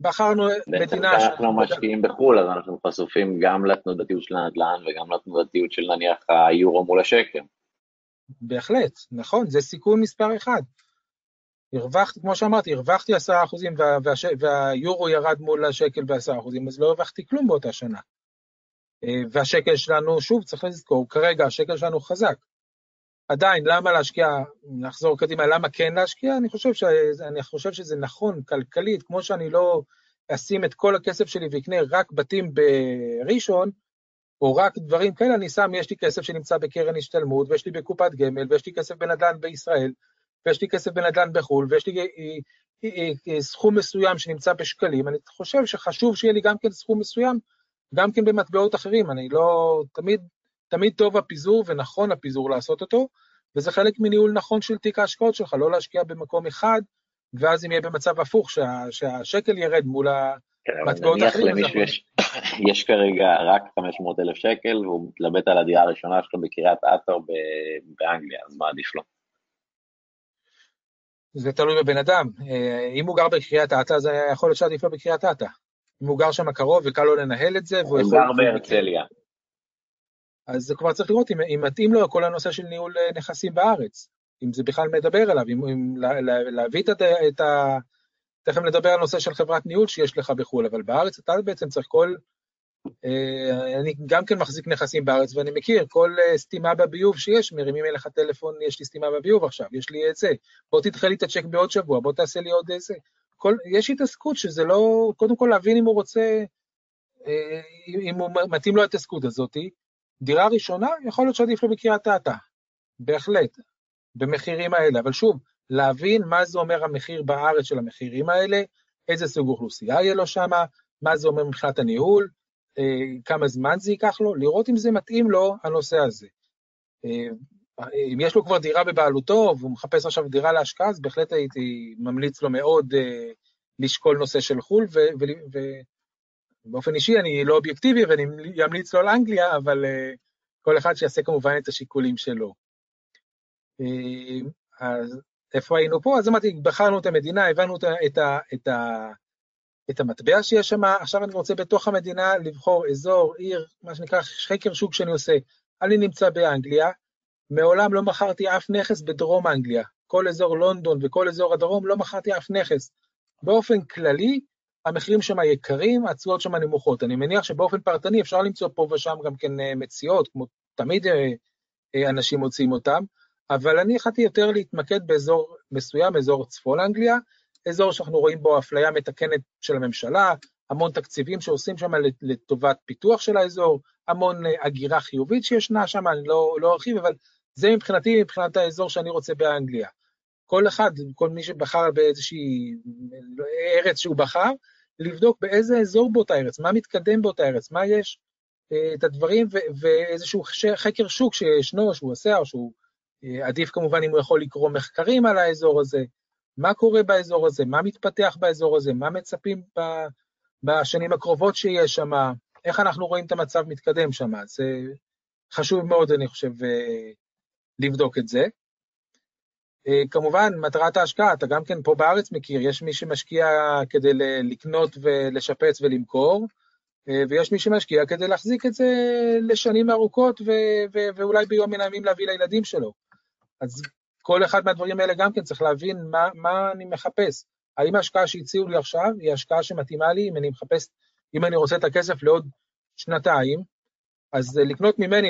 בחרנו מדינה... בעצם אנחנו משקיעים בחו"ל, אז אנחנו חשופים גם לתנודתיות של הנדל"ן וגם לתנודתיות של נניח היורו מול השקל. בהחלט, נכון, זה סיכון מספר אחד. הרווחתי, כמו שאמרתי, הרווחתי עשרה אחוזים וה, וה, והיורו ירד מול השקל בעשרה אחוזים, אז לא הרווחתי כלום באותה שנה. אה, והשקל שלנו, שוב, צריך לזכור, כרגע השקל שלנו חזק. עדיין, למה להשקיע, נחזור קדימה, למה כן להשקיע? אני חושב, ש, אני חושב שזה נכון כלכלית, כמו שאני לא אשים את כל הכסף שלי ואקנה רק בתים בראשון, או רק דברים כאלה, אני שם, יש לי כסף שנמצא בקרן השתלמות, ויש לי בקופת גמל, ויש לי כסף בנדל"ן בישראל, ויש לי כסף בנדל"ן בחו"ל, ויש לי אה, אה, אה, סכום מסוים שנמצא בשקלים, אני חושב שחשוב שיהיה לי גם כן סכום מסוים, גם כן במטבעות אחרים, אני לא, תמיד, תמיד טוב הפיזור ונכון הפיזור לעשות אותו, וזה חלק מניהול נכון של תיק ההשקעות שלך, לא להשקיע במקום אחד, ואז אם יהיה במצב הפוך, שה, שהשקל ירד מול המטבעות כן, האחרים. נניח למישהו יש, יש כרגע רק 500 אלף שקל, והוא מתלבט על הדירה הראשונה שלו בקריית אתר באנגליה, אז מה עדיף לו? זה תלוי בבן אדם. אה, אם הוא גר בקריית אתא, זה יכול להיות שעדיף לו בקריית אתא. אם הוא גר שם קרוב וקל לו לנהל את זה, והוא יכול... הוא גר בהרצליה. אז כבר צריך לראות אם, אם מתאים לו כל הנושא של ניהול אה, נכסים בארץ, אם זה בכלל מדבר אליו, אם, אם לה, לה, להביא את, את ה... תכף נדבר על נושא של חברת ניהול שיש לך בחו"ל, אבל בארץ אתה בעצם צריך כל אה, אני גם כן מחזיק נכסים בארץ ואני מכיר, כל אה, סתימה בביוב שיש, מרימים אליך טלפון, יש לי סתימה בביוב עכשיו, יש לי את זה, בוא תדחה לי את הצ'ק בעוד שבוע, בוא תעשה לי עוד איזה. כל, יש התעסקות שזה לא, קודם כל להבין אם הוא רוצה, אה, אם הוא מתאים לו ההתעסקות הזאתי. דירה ראשונה, יכול להיות שעדיף לו בקריית אתא, בהחלט, במחירים האלה, אבל שוב, להבין מה זה אומר המחיר בארץ של המחירים האלה, איזה סוג אוכלוסייה יהיה לו שם, מה זה אומר מבחינת הניהול, אה, כמה זמן זה ייקח לו, לראות אם זה מתאים לו הנושא הזה. אה, אם יש לו כבר דירה בבעלותו והוא מחפש עכשיו דירה להשקעה, אז בהחלט הייתי ממליץ לו מאוד אה, לשקול נושא של חו"ל, ובאופן אישי אני לא אובייקטיבי ואני אמליץ לו על אנגליה, אבל כל אחד שיעשה כמובן את השיקולים שלו. אז איפה היינו פה? אז אמרתי, בחרנו את המדינה, הבנו את, את, את, את המטבע שיש שם, עכשיו אני רוצה בתוך המדינה לבחור אזור, עיר, מה שנקרא חקר שוק שאני עושה. אני נמצא באנגליה, מעולם לא מכרתי אף נכס בדרום אנגליה. כל אזור לונדון וכל אזור הדרום לא מכרתי אף נכס. באופן כללי, המחירים שם יקרים, התשואות שם נמוכות. אני מניח שבאופן פרטני אפשר למצוא פה ושם גם כן אה, מציאות, כמו תמיד אה, אה, אנשים מוצאים אותם, אבל אני החלטתי יותר להתמקד באזור מסוים, אזור צפון אנגליה, אזור שאנחנו רואים בו אפליה מתקנת של הממשלה, המון תקציבים שעושים שם לטובת פיתוח של האזור, המון הגירה חיובית שישנה שם, אני לא, לא ארחיב, אבל זה מבחינתי, מבחינת האזור שאני רוצה באנגליה. כל אחד, כל מי שבחר באיזושהי ארץ שהוא בחר, לבדוק באיזה אזור באותה ארץ, מה מתקדם באותה ארץ, מה יש, אה, את הדברים, ואיזשהו חקר שוק שישנו, שהוא עושה, או שהוא אה, עדיף כמובן אם הוא יכול לקרוא מחקרים על האזור הזה, מה קורה באזור הזה, מה מתפתח באזור הזה, מה מצפים בשנים הקרובות שיש שם, איך אנחנו רואים את המצב מתקדם שם. זה חשוב מאוד, אני חושב, אה, לבדוק את זה. אה, כמובן, מטרת ההשקעה, אתה גם כן פה בארץ מכיר, יש מי שמשקיע כדי לקנות ולשפץ ולמכור, אה, ויש מי שמשקיע כדי להחזיק את זה לשנים ארוכות, ואולי ביום מן הימים להביא לילדים שלו. אז כל אחד מהדברים האלה גם כן צריך להבין מה, מה אני מחפש. האם ההשקעה שהציעו לי עכשיו היא השקעה שמתאימה לי, אם אני מחפש, אם אני רוצה את הכסף לעוד שנתיים, אז לקנות ממני,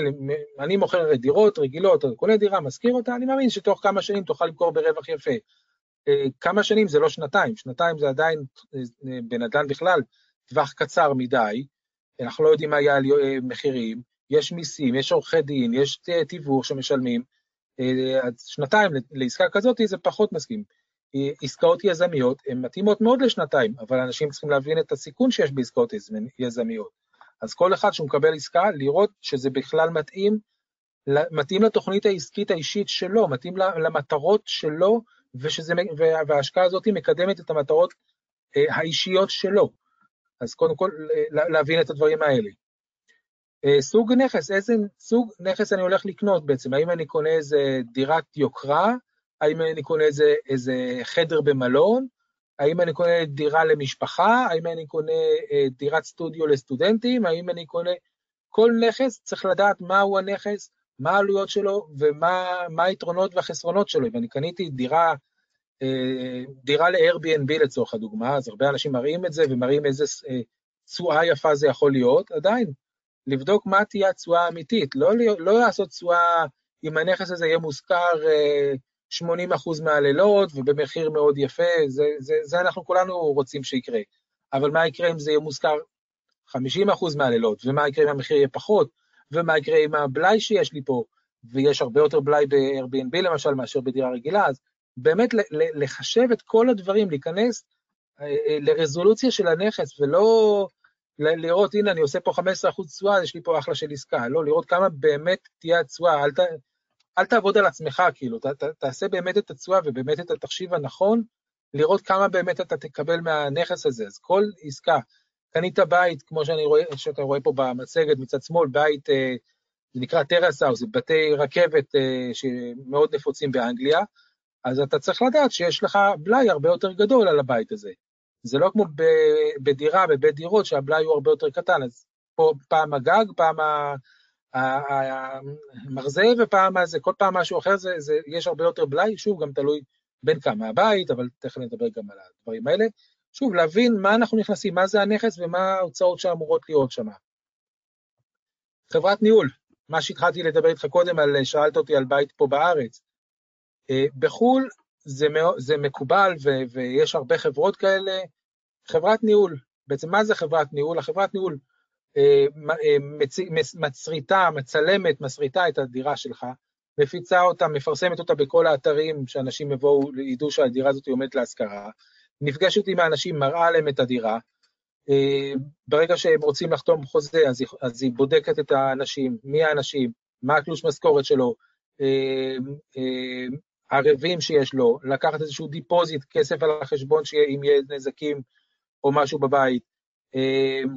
אני מוכר דירות רגילות, קונה דירה, משכיר אותה, אני מאמין שתוך כמה שנים תוכל למכור ברווח יפה. אה, כמה שנים זה לא שנתיים, שנתיים זה עדיין, אה, בנדל"ן בכלל, טווח קצר מדי, אנחנו לא יודעים מה יהיה מחירים, יש מיסים, יש עורכי דין, יש תיווך שמשלמים, שנתיים לעסקה כזאת זה פחות מסכים. עסקאות יזמיות הן מתאימות מאוד לשנתיים, אבל אנשים צריכים להבין את הסיכון שיש בעסקאות יזמיות. אז כל אחד שהוא מקבל עסקה, לראות שזה בכלל מתאים, מתאים לתוכנית העסקית האישית שלו, מתאים למטרות שלו, ושזה, וההשקעה הזאת מקדמת את המטרות אה, האישיות שלו. אז קודם כל, להבין את הדברים האלה. אה, סוג נכס, איזה סוג נכס אני הולך לקנות בעצם? האם אני קונה איזה דירת יוקרה? האם אני קונה איזה, איזה חדר במלון? האם אני קונה דירה למשפחה? האם אני קונה אה, דירת סטודיו לסטודנטים? האם אני קונה... כל נכס צריך לדעת מהו הנכס, מה העלויות שלו ומה היתרונות והחסרונות שלו. אם אני קניתי דירה, אה, דירה ל-Airbnb לצורך הדוגמה, אז הרבה אנשים מראים את זה ומראים איזה אה, תשואה יפה זה יכול להיות, עדיין, לבדוק מה תהיה התשואה האמיתית, לא, לא לעשות תשואה, אם הנכס הזה יהיה מושכר 80 אחוז מהלילות ובמחיר מאוד יפה, זה, זה, זה אנחנו כולנו רוצים שיקרה. אבל מה יקרה אם זה יהיה מושכר 50 אחוז מהלילות, ומה יקרה אם המחיר יהיה פחות, ומה יקרה עם הבלאי שיש לי פה, ויש הרבה יותר בלאי ב-Airbnb למשל מאשר בדירה רגילה, אז באמת לחשב את כל הדברים, להיכנס אה, אה, לרזולוציה של הנכס, ולא לראות, הנה, אני עושה פה 15 אחוז תשואה, יש לי פה אחלה של עסקה, לא, לראות כמה באמת תהיה התשואה, אל, ת, אל תעבוד על עצמך, כאילו, ת, ת, תעשה באמת את התשואה ובאמת את התחשיב הנכון, לראות כמה באמת אתה תקבל מהנכס הזה. אז כל עסקה, קנית בית, כמו שאני רואה, שאתה רואה פה במצגת מצד שמאל, בית, אה, זה נקרא טרס האוס, זה בתי רכבת אה, שמאוד נפוצים באנגליה, אז אתה צריך לדעת שיש לך בלאי הרבה יותר גדול על הבית הזה. זה לא כמו בדירה, בבית דירות, שהבלאי הוא הרבה יותר קטן, אז פה פעם הגג, פעם המרזה ופעם זה, כל פעם משהו אחר, זה, זה, יש הרבה יותר בלאי, שוב, גם תלוי בין כמה הבית, אבל תכף נדבר גם על הדברים האלה. שוב, להבין מה אנחנו נכנסים, מה זה הנכס ומה ההוצאות שאמורות להיות שם. חברת ניהול, מה שהתחלתי לדבר איתך קודם, על, שאלת אותי על בית פה בארץ. אה, בחו"ל זה, זה מקובל ו, ויש הרבה חברות כאלה. חברת ניהול, בעצם מה זה חברת ניהול? החברת ניהול אה, אה, מצריתה, מצלמת, מסריטה את הדירה שלך, מפיצה אותה, מפרסמת אותה בכל האתרים, שאנשים יבואו, ידעו שהדירה הזאת עומדת להשכרה, נפגשת עם האנשים, מראה להם את הדירה, אה, ברגע שהם רוצים לחתום חוזה, אז היא, אז היא בודקת את האנשים, מי האנשים, מה התלוש משכורת שלו, הערבים שיש לו, לקחת איזשהו deposit, כסף על החשבון, שאם יהיה נזקים או משהו בבית, אה,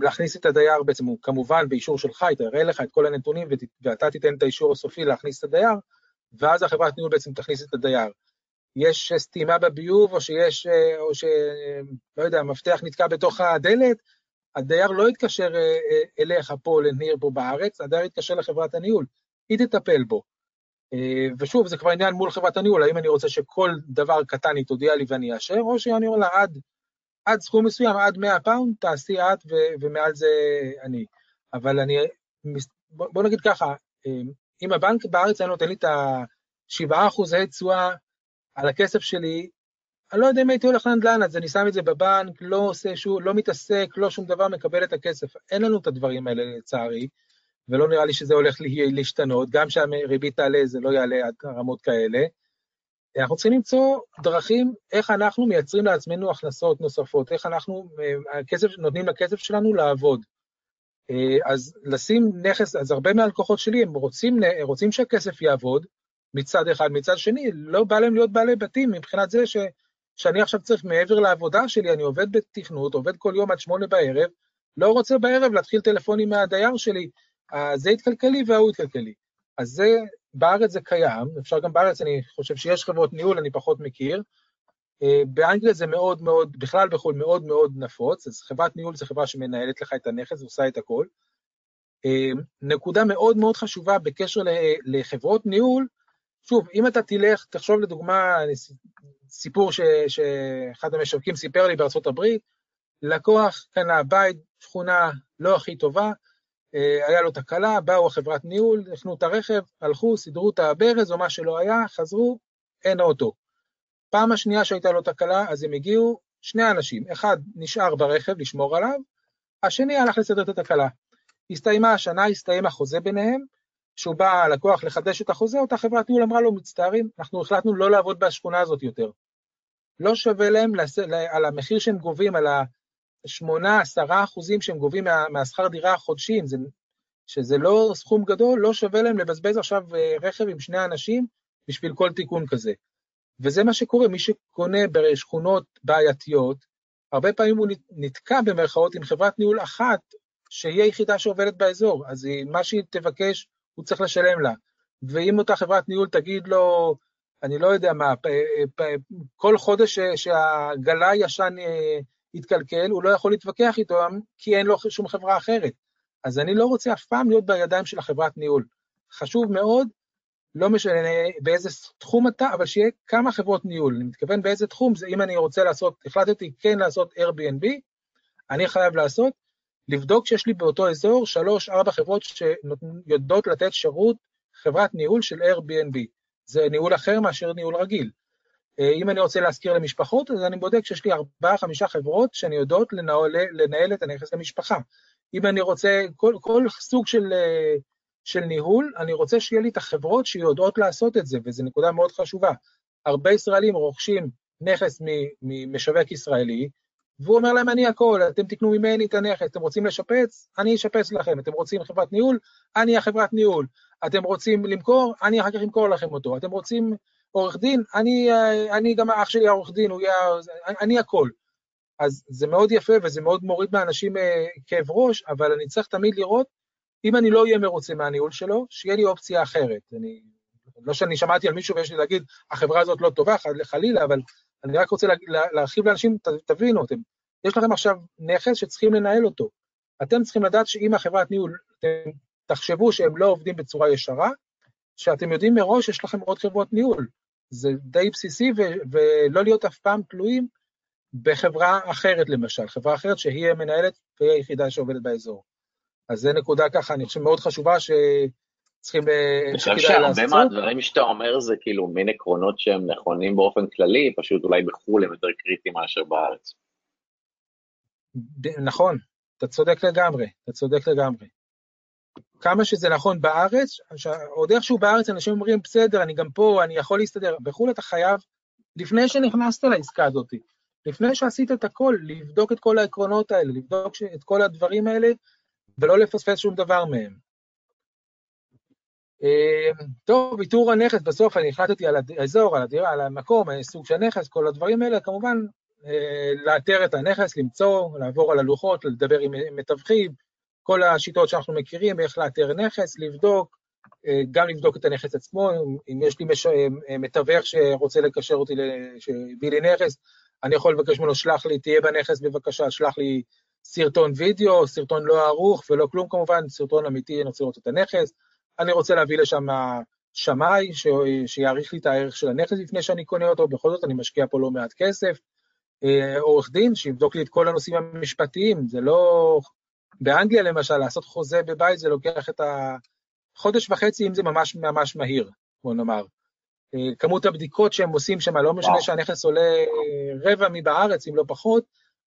להכניס את הדייר בעצם, הוא כמובן באישור שלך, היא תראה לך את כל הנתונים ואתה תיתן את האישור הסופי להכניס את הדייר, ואז החברת ניהול בעצם תכניס את הדייר. יש סתימה בביוב, או שיש, אה, או ש... לא יודע, המפתח נתקע בתוך הדלת, הדייר לא יתקשר אה, אליך פה, לניר פה בארץ, הדייר יתקשר לחברת הניהול, היא תטפל בו. ושוב, זה כבר עניין מול חברת הניהול, האם אני רוצה שכל דבר קטן היא תודיע לי ואני אאשר, או שאני אומר לה עד עד סכום מסוים, עד 100 פאונד, תעשי את ו- ומעל זה אני. אבל אני, בוא, נגיד ככה, אמ, אם הבנק בארץ היה נותן לי את ה-7 אחוזי תשואה על הכסף שלי, אני לא יודע אם הייתי הולך לנדל"ן, אז אני שם את זה בבנק, לא עושה שום, לא מתעסק, לא שום דבר, מקבל את הכסף. אין לנו את הדברים האלה לצערי, ולא נראה לי שזה הולך להשתנות, גם שהריבית תעלה זה לא יעלה עד רמות כאלה. אנחנו צריכים למצוא דרכים איך אנחנו מייצרים לעצמנו הכנסות נוספות, איך אנחנו אה, הכסף, נותנים לכסף שלנו לעבוד. אה, אז לשים נכס, אז הרבה מהלקוחות שלי הם רוצים, רוצים שהכסף יעבוד מצד אחד, מצד שני, לא בא להם להיות בעלי בתים מבחינת זה ש, שאני עכשיו צריך מעבר לעבודה שלי, אני עובד בתכנות, עובד כל יום עד שמונה בערב, לא רוצה בערב להתחיל טלפונים מהדייר שלי, זה התקלקלי וההוא התקלקלי. אז זה בארץ זה קיים, אפשר גם בארץ, אני חושב שיש חברות ניהול, אני פחות מכיר. אה, באנגליה זה מאוד מאוד, בכלל בחו"ל מאוד מאוד נפוץ, אז חברת ניהול זה חברה שמנהלת לך את הנכס ועושה את הכל. אה, נקודה מאוד מאוד חשובה בקשר לחברות ניהול, שוב, אם אתה תלך, תחשוב לדוגמה, סיפור ש, שאחד המשווקים סיפר לי בארצות הברית, לקוח קנה בית, שכונה לא הכי טובה, היה לו תקלה, באו החברת ניהול, הכנו את הרכב, הלכו, סידרו את הברז או מה שלא היה, חזרו, אין אוטו. פעם השנייה שהייתה לו תקלה, אז הם הגיעו שני אנשים, אחד נשאר ברכב לשמור עליו, השני הלך לסדר את התקלה. הסתיימה השנה, הסתיים החוזה ביניהם, כשהוא בא הלקוח לחדש את החוזה, אותה חברת ניהול אמרה לו, מצטערים, אנחנו החלטנו לא לעבוד בשכונה הזאת יותר. לא שווה להם לס... על המחיר שהם גובים, על ה-8, 10 אחוזים שהם גובים מה... מהשכר דירה החודשיים, זה... שזה לא סכום גדול, לא שווה להם לבזבז עכשיו אה, רכב עם שני אנשים בשביל כל תיקון כזה. וזה מה שקורה, מי שקונה בשכונות בעייתיות, הרבה פעמים הוא נתקע במרכאות עם חברת ניהול אחת, שהיא היחידה שעובדת באזור, אז מה שהיא תבקש, הוא צריך לשלם לה. ואם אותה חברת ניהול תגיד לו, אני לא יודע מה, כל חודש שהגלה הישן אה, יתקלקל, הוא לא יכול להתווכח איתו, כי אין לו שום חברה אחרת. אז אני לא רוצה אף פעם להיות בידיים של החברת ניהול. חשוב מאוד לא משנה באיזה תחום אתה, אבל שיהיה כמה חברות ניהול. אני מתכוון באיזה תחום, זה אם אני רוצה לעשות, החלטתי כן לעשות Airbnb, אני חייב לעשות, לבדוק שיש לי באותו אזור שלוש, ארבע חברות שיודעות לתת שירות חברת ניהול של Airbnb. זה ניהול אחר מאשר ניהול רגיל. אה, אם אני רוצה להזכיר למשפחות, אז אני בודק שיש לי ארבעה, חמישה חברות שאני יודעות לנהל, לנהל את הנכס למשפחה. אם אני רוצה, כל, כל סוג של אה, של ניהול, אני רוצה שיהיה לי את החברות שיודעות לעשות את זה, וזו נקודה מאוד חשובה. הרבה ישראלים רוכשים נכס ממשווק ישראלי, והוא אומר להם, אני הכל, אתם תקנו ממני את הנכס, אתם רוצים לשפץ? אני אשפץ לכם. אתם רוצים חברת ניהול? אני החברת ניהול. אתם רוצים למכור? אני אחר כך אמכור לכם אותו. אתם רוצים עורך דין? אני, אני גם אח שלי העורך דין, הוא יהיה... אני הכל. אז זה מאוד יפה וזה מאוד מוריד מאנשים אה, כאב ראש, אבל אני צריך תמיד לראות אם אני לא אהיה מרוצה מהניהול שלו, שיהיה לי אופציה אחרת. אני, לא שאני שמעתי על מישהו ויש לי להגיד, החברה הזאת לא טובה, חלילה, אבל אני רק רוצה לה, להרחיב לאנשים, תבינו, אתם, יש לכם עכשיו נכס שצריכים לנהל אותו. אתם צריכים לדעת שאם החברת ניהול, אתם תחשבו שהם לא עובדים בצורה ישרה, שאתם יודעים מראש שיש לכם עוד חברות ניהול. זה די בסיסי, ו- ולא להיות אף פעם תלויים בחברה אחרת, למשל, חברה אחרת שהיא המנהלת והיא היחידה שעובדת באזור. אז זו נקודה ככה, אני חושב מאוד חשובה, שצריכים... אה, אני חושב שהרבה מהדברים שאתה אומר זה כאילו מין עקרונות שהם נכונים באופן כללי, פשוט אולי בחו"ל הם יותר קריטיים מאשר בארץ. נכון, אתה צודק לגמרי, אתה צודק לגמרי. כמה שזה נכון בארץ, עוד איכשהו בארץ אנשים אומרים, בסדר, אני גם פה, אני יכול להסתדר. בחו"ל אתה חייב, לפני שנכנסת לעסקה הזאת, לפני שעשית את הכל, לבדוק את כל העקרונות האלה, לבדוק את כל הדברים האלה, ולא לפספס שום דבר מהם. אמ, טוב, איתור הנכס, בסוף אני החלטתי על האזור, על הדירה, על המקום, סוג של נכס, כל הדברים האלה, כמובן, אה, לאתר את הנכס, למצוא, לעבור על הלוחות, לדבר עם מתווכים, כל השיטות שאנחנו מכירים, איך לאתר נכס, לבדוק, אה, גם לבדוק את הנכס עצמו, אם יש לי מש... אה, מתווך שרוצה לקשר אותי, שהביא לי נכס, אני יכול לבקש ממנו, שלח לי, תהיה בנכס בבקשה, שלח לי סרטון וידאו, סרטון לא ערוך ולא כלום כמובן, סרטון אמיתי, אני רוצה לראות את הנכס. אני רוצה להביא לשם שמאי ש... שיעריך לי את הערך של הנכס לפני שאני קונה אותו, בכל זאת אני משקיע פה לא מעט כסף. אה, עורך דין שיבדוק לי את כל הנושאים המשפטיים, זה לא... באנגליה למשל, לעשות חוזה בבית זה לוקח את החודש וחצי, אם זה ממש ממש מהיר, בוא נאמר. אה, כמות הבדיקות שהם עושים שם, לא משנה שהנכס עולה רבע מבארץ, אם לא פחות,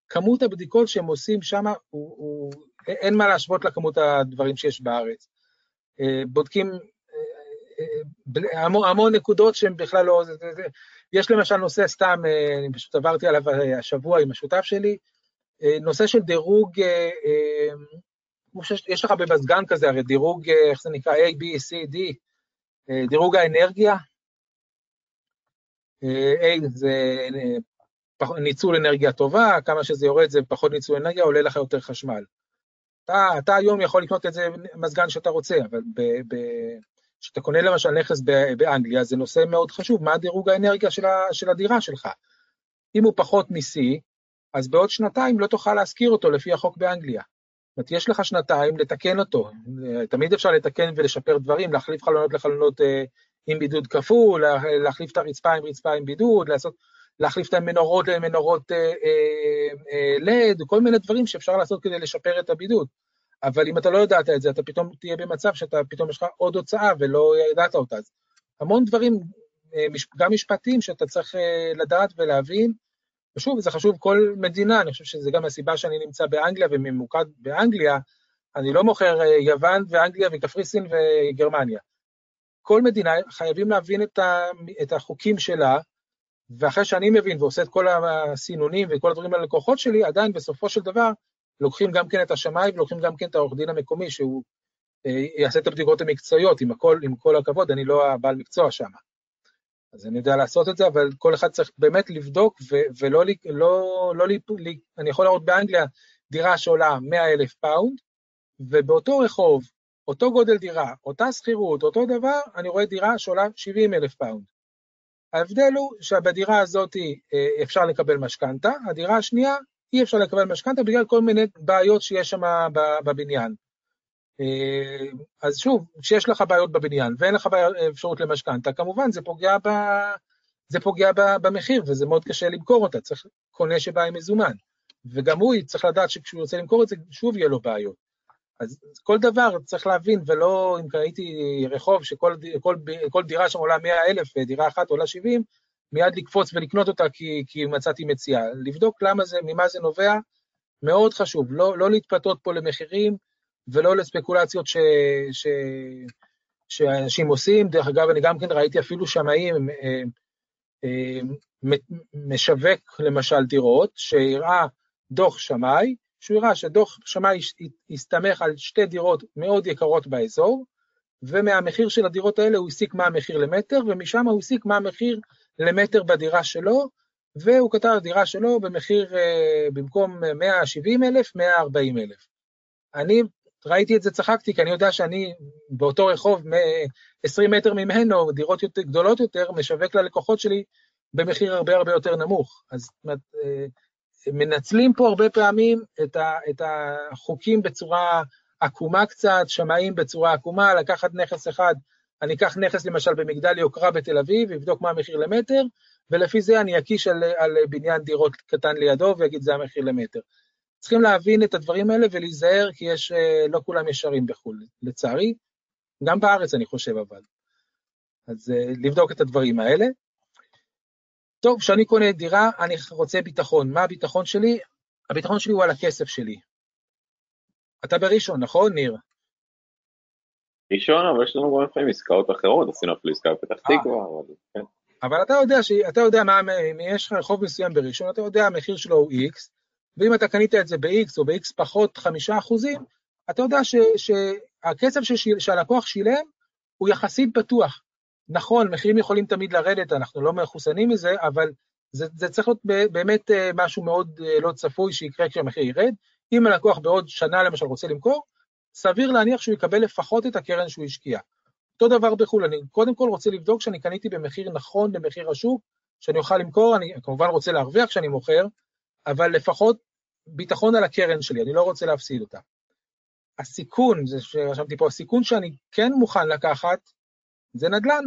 כמות הבדיקות שהם עושים שם, הוא, הוא, אין מה להשוות לכמות הדברים שיש בארץ. אה, בודקים אה, המון, המון נקודות שהן בכלל לא... יש למשל נושא סתם, אני פשוט עברתי עליו השבוע עם השותף שלי, נושא של דירוג, יש לך במזגן כזה, הרי דירוג, איך זה נקרא, A, B, C, D, דירוג האנרגיה. A זה ניצול אנרגיה טובה, כמה שזה יורד זה פחות ניצול אנרגיה, עולה לך יותר חשמל. אתה, אתה היום יכול לקנות את זה מזגן שאתה רוצה, אבל כשאתה קונה למשל נכס באנגליה, זה נושא מאוד חשוב, מה דירוג האנרגיה של, ה, של הדירה שלך. אם הוא פחות מ-C, אז בעוד שנתיים לא תוכל להשכיר אותו לפי החוק באנגליה. זאת אומרת, יש לך שנתיים לתקן אותו. תמיד אפשר לתקן ולשפר דברים, להחליף חלונות לחלונות אה, עם בידוד כפול, להחליף את הרצפה עם רצפה עם בידוד, לעשות... להחליף את המנורות למנורות אה, אה, לד, כל מיני דברים שאפשר לעשות כדי לשפר את הבידוד. אבל אם אתה לא ידעת את זה, אתה פתאום תהיה במצב שאתה, פתאום יש לך עוד הוצאה ולא ידעת אותה. אז המון דברים, גם משפטיים, שאתה צריך לדעת ולהבין. ושוב, זה חשוב כל מדינה, אני חושב שזה גם הסיבה שאני נמצא באנגליה וממוקד באנגליה, אני לא מוכר אה, יוון ואנגליה וקפריסין וגרמניה. כל מדינה חייבים להבין את, ה, את החוקים שלה, ואחרי שאני מבין ועושה את כל הסינונים וכל הדברים על הלקוחות שלי, עדיין בסופו של דבר לוקחים גם כן את השמאי ולוקחים גם כן את העורך דין המקומי, שהוא אה, יעשה את הבדיקות המקצועיות, עם, הכל, עם כל הכבוד, אני לא הבעל מקצוע שם. אז אני יודע לעשות את זה, אבל כל אחד צריך באמת לבדוק ו- ולא, לא, לא, לא, אני יכול לראות באנגליה דירה שעולה 100 אלף פאונד, ובאותו רחוב, אותו גודל דירה, אותה שכירות, אותו דבר, אני רואה דירה שעולה 70 אלף פאונד. ההבדל הוא שבדירה הזאת אה, אפשר לקבל משכנתה, הדירה השנייה אי אפשר לקבל משכנתה בגלל כל מיני בעיות שיש שם בבניין. אה, אז שוב, כשיש לך בעיות בבניין ואין לך אפשרות למשכנתה, כמובן זה פוגע, ב, זה פוגע ב, במחיר וזה מאוד קשה למכור אותה, צריך קונה שבא עם מזומן. וגם הוא צריך לדעת שכשהוא רוצה למכור את זה, שוב יהיה לו בעיות. אז כל דבר צריך להבין, ולא אם קראתי רחוב שכל כל, כל דירה שם עולה 100 אלף ודירה אחת עולה 70, מיד לקפוץ ולקנות אותה כי, כי מצאתי מציאה. לבדוק למה זה, ממה זה נובע, מאוד חשוב. לא, לא להתפתות פה למחירים ולא לספקולציות ש, ש, שאנשים עושים. דרך אגב, אני גם כן ראיתי אפילו שמאים אה, אה, משווק למשל דירות, שהראה דוח שמאי, שהוא הראה שדוח שמאי הסתמך על שתי דירות מאוד יקרות באזור, ומהמחיר של הדירות האלה הוא הסיק מה המחיר למטר, ומשם הוא הסיק מה המחיר למטר בדירה שלו, והוא כתב דירה שלו במחיר, אה, במקום 170 אלף, 140 אלף. אני ראיתי את זה, צחקתי, כי אני יודע שאני באותו רחוב, 20 מטר ממנו, דירות יותר, גדולות יותר, משווק ללקוחות שלי במחיר הרבה הרבה יותר נמוך. אז זאת אומרת, אה, מנצלים פה הרבה פעמים את, ה, את החוקים בצורה עקומה קצת, שמאים בצורה עקומה, לקחת נכס אחד, אני אקח נכס למשל במגדל יוקרה בתל אביב, אבדוק מה המחיר למטר, ולפי זה אני אקיש על, על בניין דירות קטן לידו ואגיד זה המחיר למטר. צריכים להבין את הדברים האלה ולהיזהר, כי יש, אה, לא כולם ישרים בחו"ל, לצערי, גם בארץ אני חושב אבל. אז אה, לבדוק את הדברים האלה. טוב, כשאני קונה דירה, אני רוצה ביטחון. מה הביטחון שלי? הביטחון שלי הוא על הכסף שלי. אתה בראשון, נכון, ניר? ראשון, אבל יש לנו גם לפעמים עסקאות אחרות, עשינו אפילו עסקה בפתח אה. תקווה, אבל כן. אבל אתה יודע, ש... אתה יודע מה, אם יש לך רחוב מסוים בראשון, אתה יודע המחיר שלו הוא X, ואם אתה קנית את זה ב-X או ב-X פחות חמישה אחוזים, אתה יודע. שהכסף. שהלקוח שילם הוא יחסית בטוח. נכון, מחירים יכולים תמיד לרדת, אנחנו לא מחוסנים מזה, אבל זה, זה צריך להיות באמת אה, משהו מאוד אה, לא צפוי שיקרה כשהמחיר ירד. אם הלקוח בעוד שנה למשל רוצה למכור, סביר להניח שהוא יקבל לפחות את הקרן שהוא השקיע. אותו דבר בחו"ל, אני קודם כל רוצה לבדוק שאני קניתי במחיר נכון למחיר השוק, שאני אוכל למכור, אני כמובן רוצה להרוויח כשאני מוכר, אבל לפחות ביטחון על הקרן שלי, אני לא רוצה להפסיד אותה. הסיכון, זה שרשמתי פה, הסיכון שאני כן מוכן לקחת, זה נדל"ן.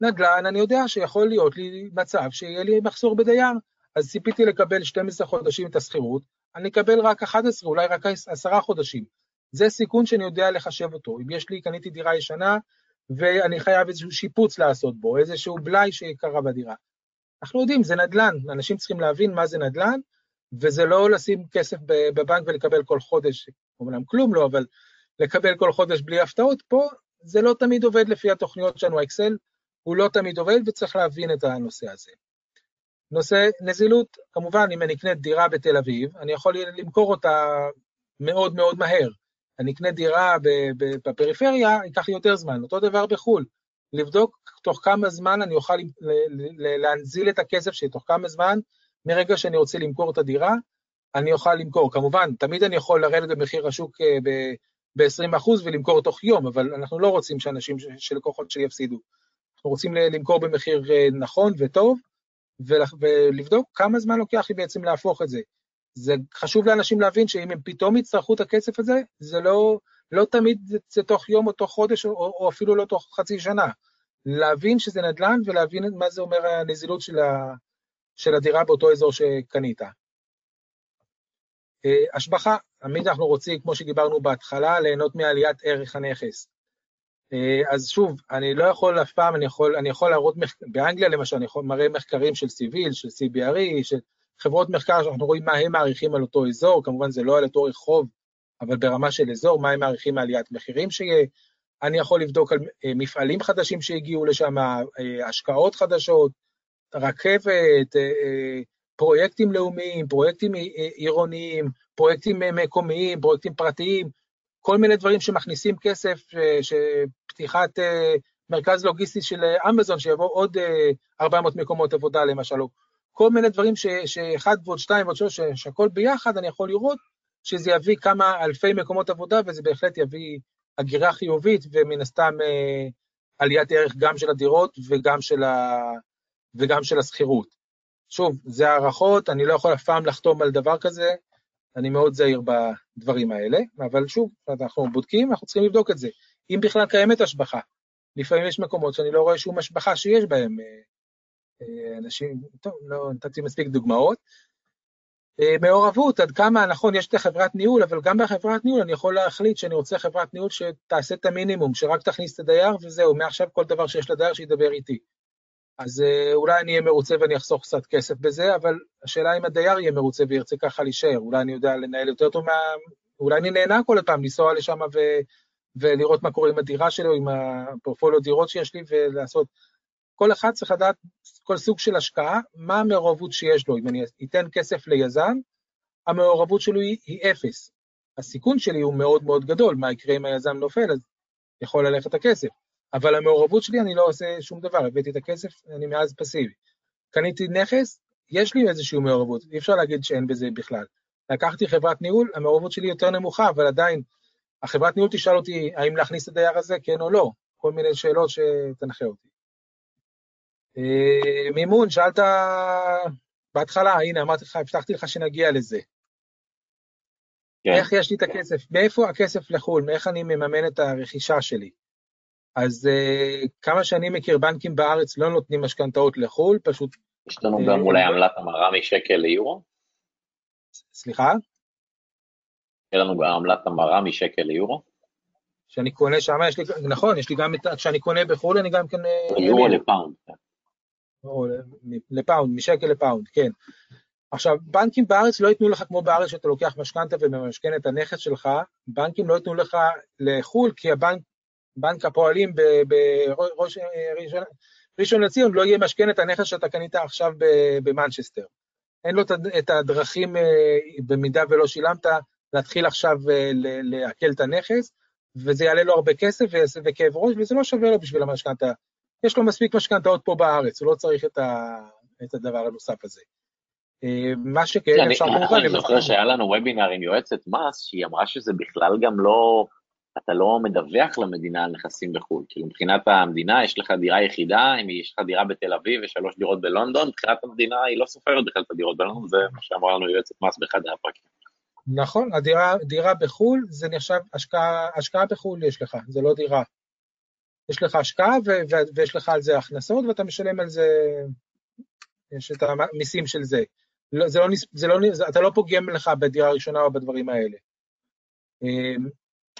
נדל"ן, אני יודע שיכול להיות לי מצב שיהיה לי מחסור בדייר, אז ציפיתי לקבל 12 חודשים את השכירות, אני אקבל רק 11, אולי רק 10 חודשים. זה סיכון שאני יודע לחשב אותו. אם יש לי, קניתי דירה ישנה, ואני חייב איזשהו שיפוץ לעשות בו, איזשהו בלאי שקרה בדירה. אנחנו יודעים, זה נדל"ן, אנשים צריכים להבין מה זה נדל"ן, וזה לא לשים כסף בבנק ולקבל כל חודש, אומנם כלום לא, אבל לקבל כל חודש בלי הפתעות, פה זה לא תמיד עובד לפי התוכניות שלנו, האקסל הוא לא תמיד עובד וצריך להבין את הנושא הזה. נושא נזילות, כמובן, אם אני אקנה דירה בתל אביב, אני יכול למכור אותה מאוד מאוד מהר. אני אקנה דירה בפריפריה, ייקח לי יותר זמן. אותו דבר בחו"ל, לבדוק תוך כמה זמן אני אוכל להנזיל את הכסף שלי, תוך כמה זמן, מרגע שאני רוצה למכור את הדירה, אני אוכל למכור. כמובן, תמיד אני יכול לרדת במחיר השוק אה, ב-20% ולמכור תוך יום, אבל אנחנו לא רוצים שאנשים, שלקוחות שלי יפסידו. אנחנו רוצים למכור במחיר אה, נכון וטוב, ולבדוק כמה זמן לוקח לי בעצם להפוך את זה. זה חשוב לאנשים להבין שאם הם פתאום יצטרכו את הכסף הזה, זה לא, לא תמיד זה, תוך יום או תוך חודש או, או אפילו לא תוך חצי שנה. להבין שזה נדל"ן ולהבין מה זה אומר הנזילות של, ה, של הדירה באותו אזור שקנית. אה, השבחה, תמיד אנחנו רוצים, כמו שדיברנו בהתחלה, ליהנות מעליית ערך הנכס. אה, אז שוב, אני לא יכול אף פעם, אני יכול, אני יכול להראות, באנגליה למשל, אני יכול מראה מחקרים של סיביל, של CBRE, של חברות מחקר שאנחנו רואים מה הם מעריכים על אותו אזור, כמובן זה לא על אותו רחוב, אבל ברמה של אזור, מה הם מעריכים מעליית מחירים שיהיה. אני יכול לבדוק על מפעלים חדשים שהגיעו לשם, השקעות חדשות, רכבת, פרויקטים לאומיים, פרויקטים עירוניים, פרויקטים מקומיים, פרויקטים פרטיים, כל מיני דברים שמכניסים כסף, שפתיחת מרכז לוגיסטי של אמזון, שיבוא עוד 400 מקומות עבודה למשל, או כל מיני דברים ש, שאחד ועוד שתיים ועוד שלוש, שהכל ביחד, אני יכול לראות שזה יביא כמה אלפי מקומות עבודה, וזה בהחלט יביא הגירה חיובית, ומן הסתם אה, עליית ערך גם של הדירות וגם של, ה... וגם של השכירות. שוב, זה הערכות, אני לא יכול אף פעם לחתום על דבר כזה, אני מאוד זהיר בדברים האלה, אבל שוב, אנחנו בודקים, אנחנו צריכים לבדוק את זה. אם בכלל קיימת השבחה, לפעמים יש מקומות שאני לא רואה שום השבחה שיש בהם אה, אה, אנשים, טוב, לא נתתי מספיק דוגמאות. אה, מעורבות, עד כמה, נכון, יש את החברת ניהול, אבל גם בחברת ניהול אני יכול להחליט שאני רוצה חברת ניהול שתעשה את המינימום, שרק תכניס את הדייר וזהו, מעכשיו כל דבר שיש לדייר שידבר איתי. אז אה, אולי אני אהיה מרוצה ואני אחסוך קצת כסף בזה, אבל השאלה אם הדייר יהיה מרוצה וירצה ככה להישאר, אולי אני יודע לנהל יותר טוב מה... אולי אני נהנה כל הפעם לנסוע לשם ו... ולראות מה קורה עם הדירה שלו, עם הפורפוליו דירות שיש לי, ולעשות... כל אחד צריך לדעת, כל סוג של השקעה, מה המעורבות שיש לו. אם אני אתן כסף ליזם, המעורבות שלו היא, היא אפס. הסיכון שלי הוא מאוד מאוד גדול, מה יקרה אם היזם נופל, אז יכול ללכת הכסף. אבל המעורבות שלי, אני לא עושה שום דבר, הבאתי את הכסף, אני מאז פסיבי. קניתי נכס, יש לי איזושהי מעורבות, אי אפשר להגיד שאין בזה בכלל. לקחתי חברת ניהול, המעורבות שלי יותר נמוכה, אבל עדיין, החברת ניהול תשאל אותי האם להכניס את הדייר הזה, כן או לא, כל מיני שאלות שתנחה אותי. אה, מימון, שאלת בהתחלה, הנה, אמרתי לך, הבטחתי לך שנגיע לזה. כן. איך יש לי את הכסף? מאיפה הכסף לחו"ל? מאיך אני מממן את הרכישה שלי? אז uh, כמה שאני מכיר, בנקים בארץ לא נותנים משכנתאות לחו"ל, פשוט... יש לנו אה, גם אולי עמלת המרה משקל ליורו? סליחה? יש לנו גם עמלת המרה משקל ליורו? שאני קונה שם, יש לי, נכון, יש לי גם את, כשאני קונה בחו"ל, אני גם כן... יורו לפאונד. או לפאונד, משקל לפאונד, כן. עכשיו, בנקים בארץ לא ייתנו לך כמו בארץ שאתה לוקח משכנתה וממשכן את הנכס שלך, בנקים לא ייתנו לך לחו"ל, כי הבנק, בנק הפועלים בראשון לציון לא יהיה משכן את הנכס שאתה קנית עכשיו במנצ'סטר. אין לו את הדרכים, אה, במידה ולא שילמת, להתחיל עכשיו אה, לעכל את הנכס, וזה יעלה לו הרבה כסף וכאב ראש, וזה לא שווה לו בשביל המשכנתה יש לו מספיק משכנתאות פה בארץ, הוא לא צריך את, ה, את הדבר הנוסף הזה. אה, מה שכן, אפשר כמובן... אני זוכר שהיה לנו וובינר עם יועצת מס, שהיא אמרה שזה בכלל גם לא, אתה לא מדווח למדינה על נכסים בחו"ל. כאילו מבחינת המדינה יש לך דירה יחידה, אם יש לך דירה בתל אביב ושלוש דירות בלונדון, מבחינת המדינה היא לא סופרת בכלל את הדירות בלונדון, זה מה שאמרה לנו יועצת מס באחד הפרקים. נכון, הדירה, דירה בחו"ל זה נחשב השקעה, השקעה בחו"ל יש לך, זה לא דירה. יש לך השקעה ו- ויש לך על זה הכנסות ואתה משלם על זה, יש את המיסים של זה. לא, זה לא, זה לא, זה, אתה לא פוגם לך בדירה הראשונה או בדברים האלה.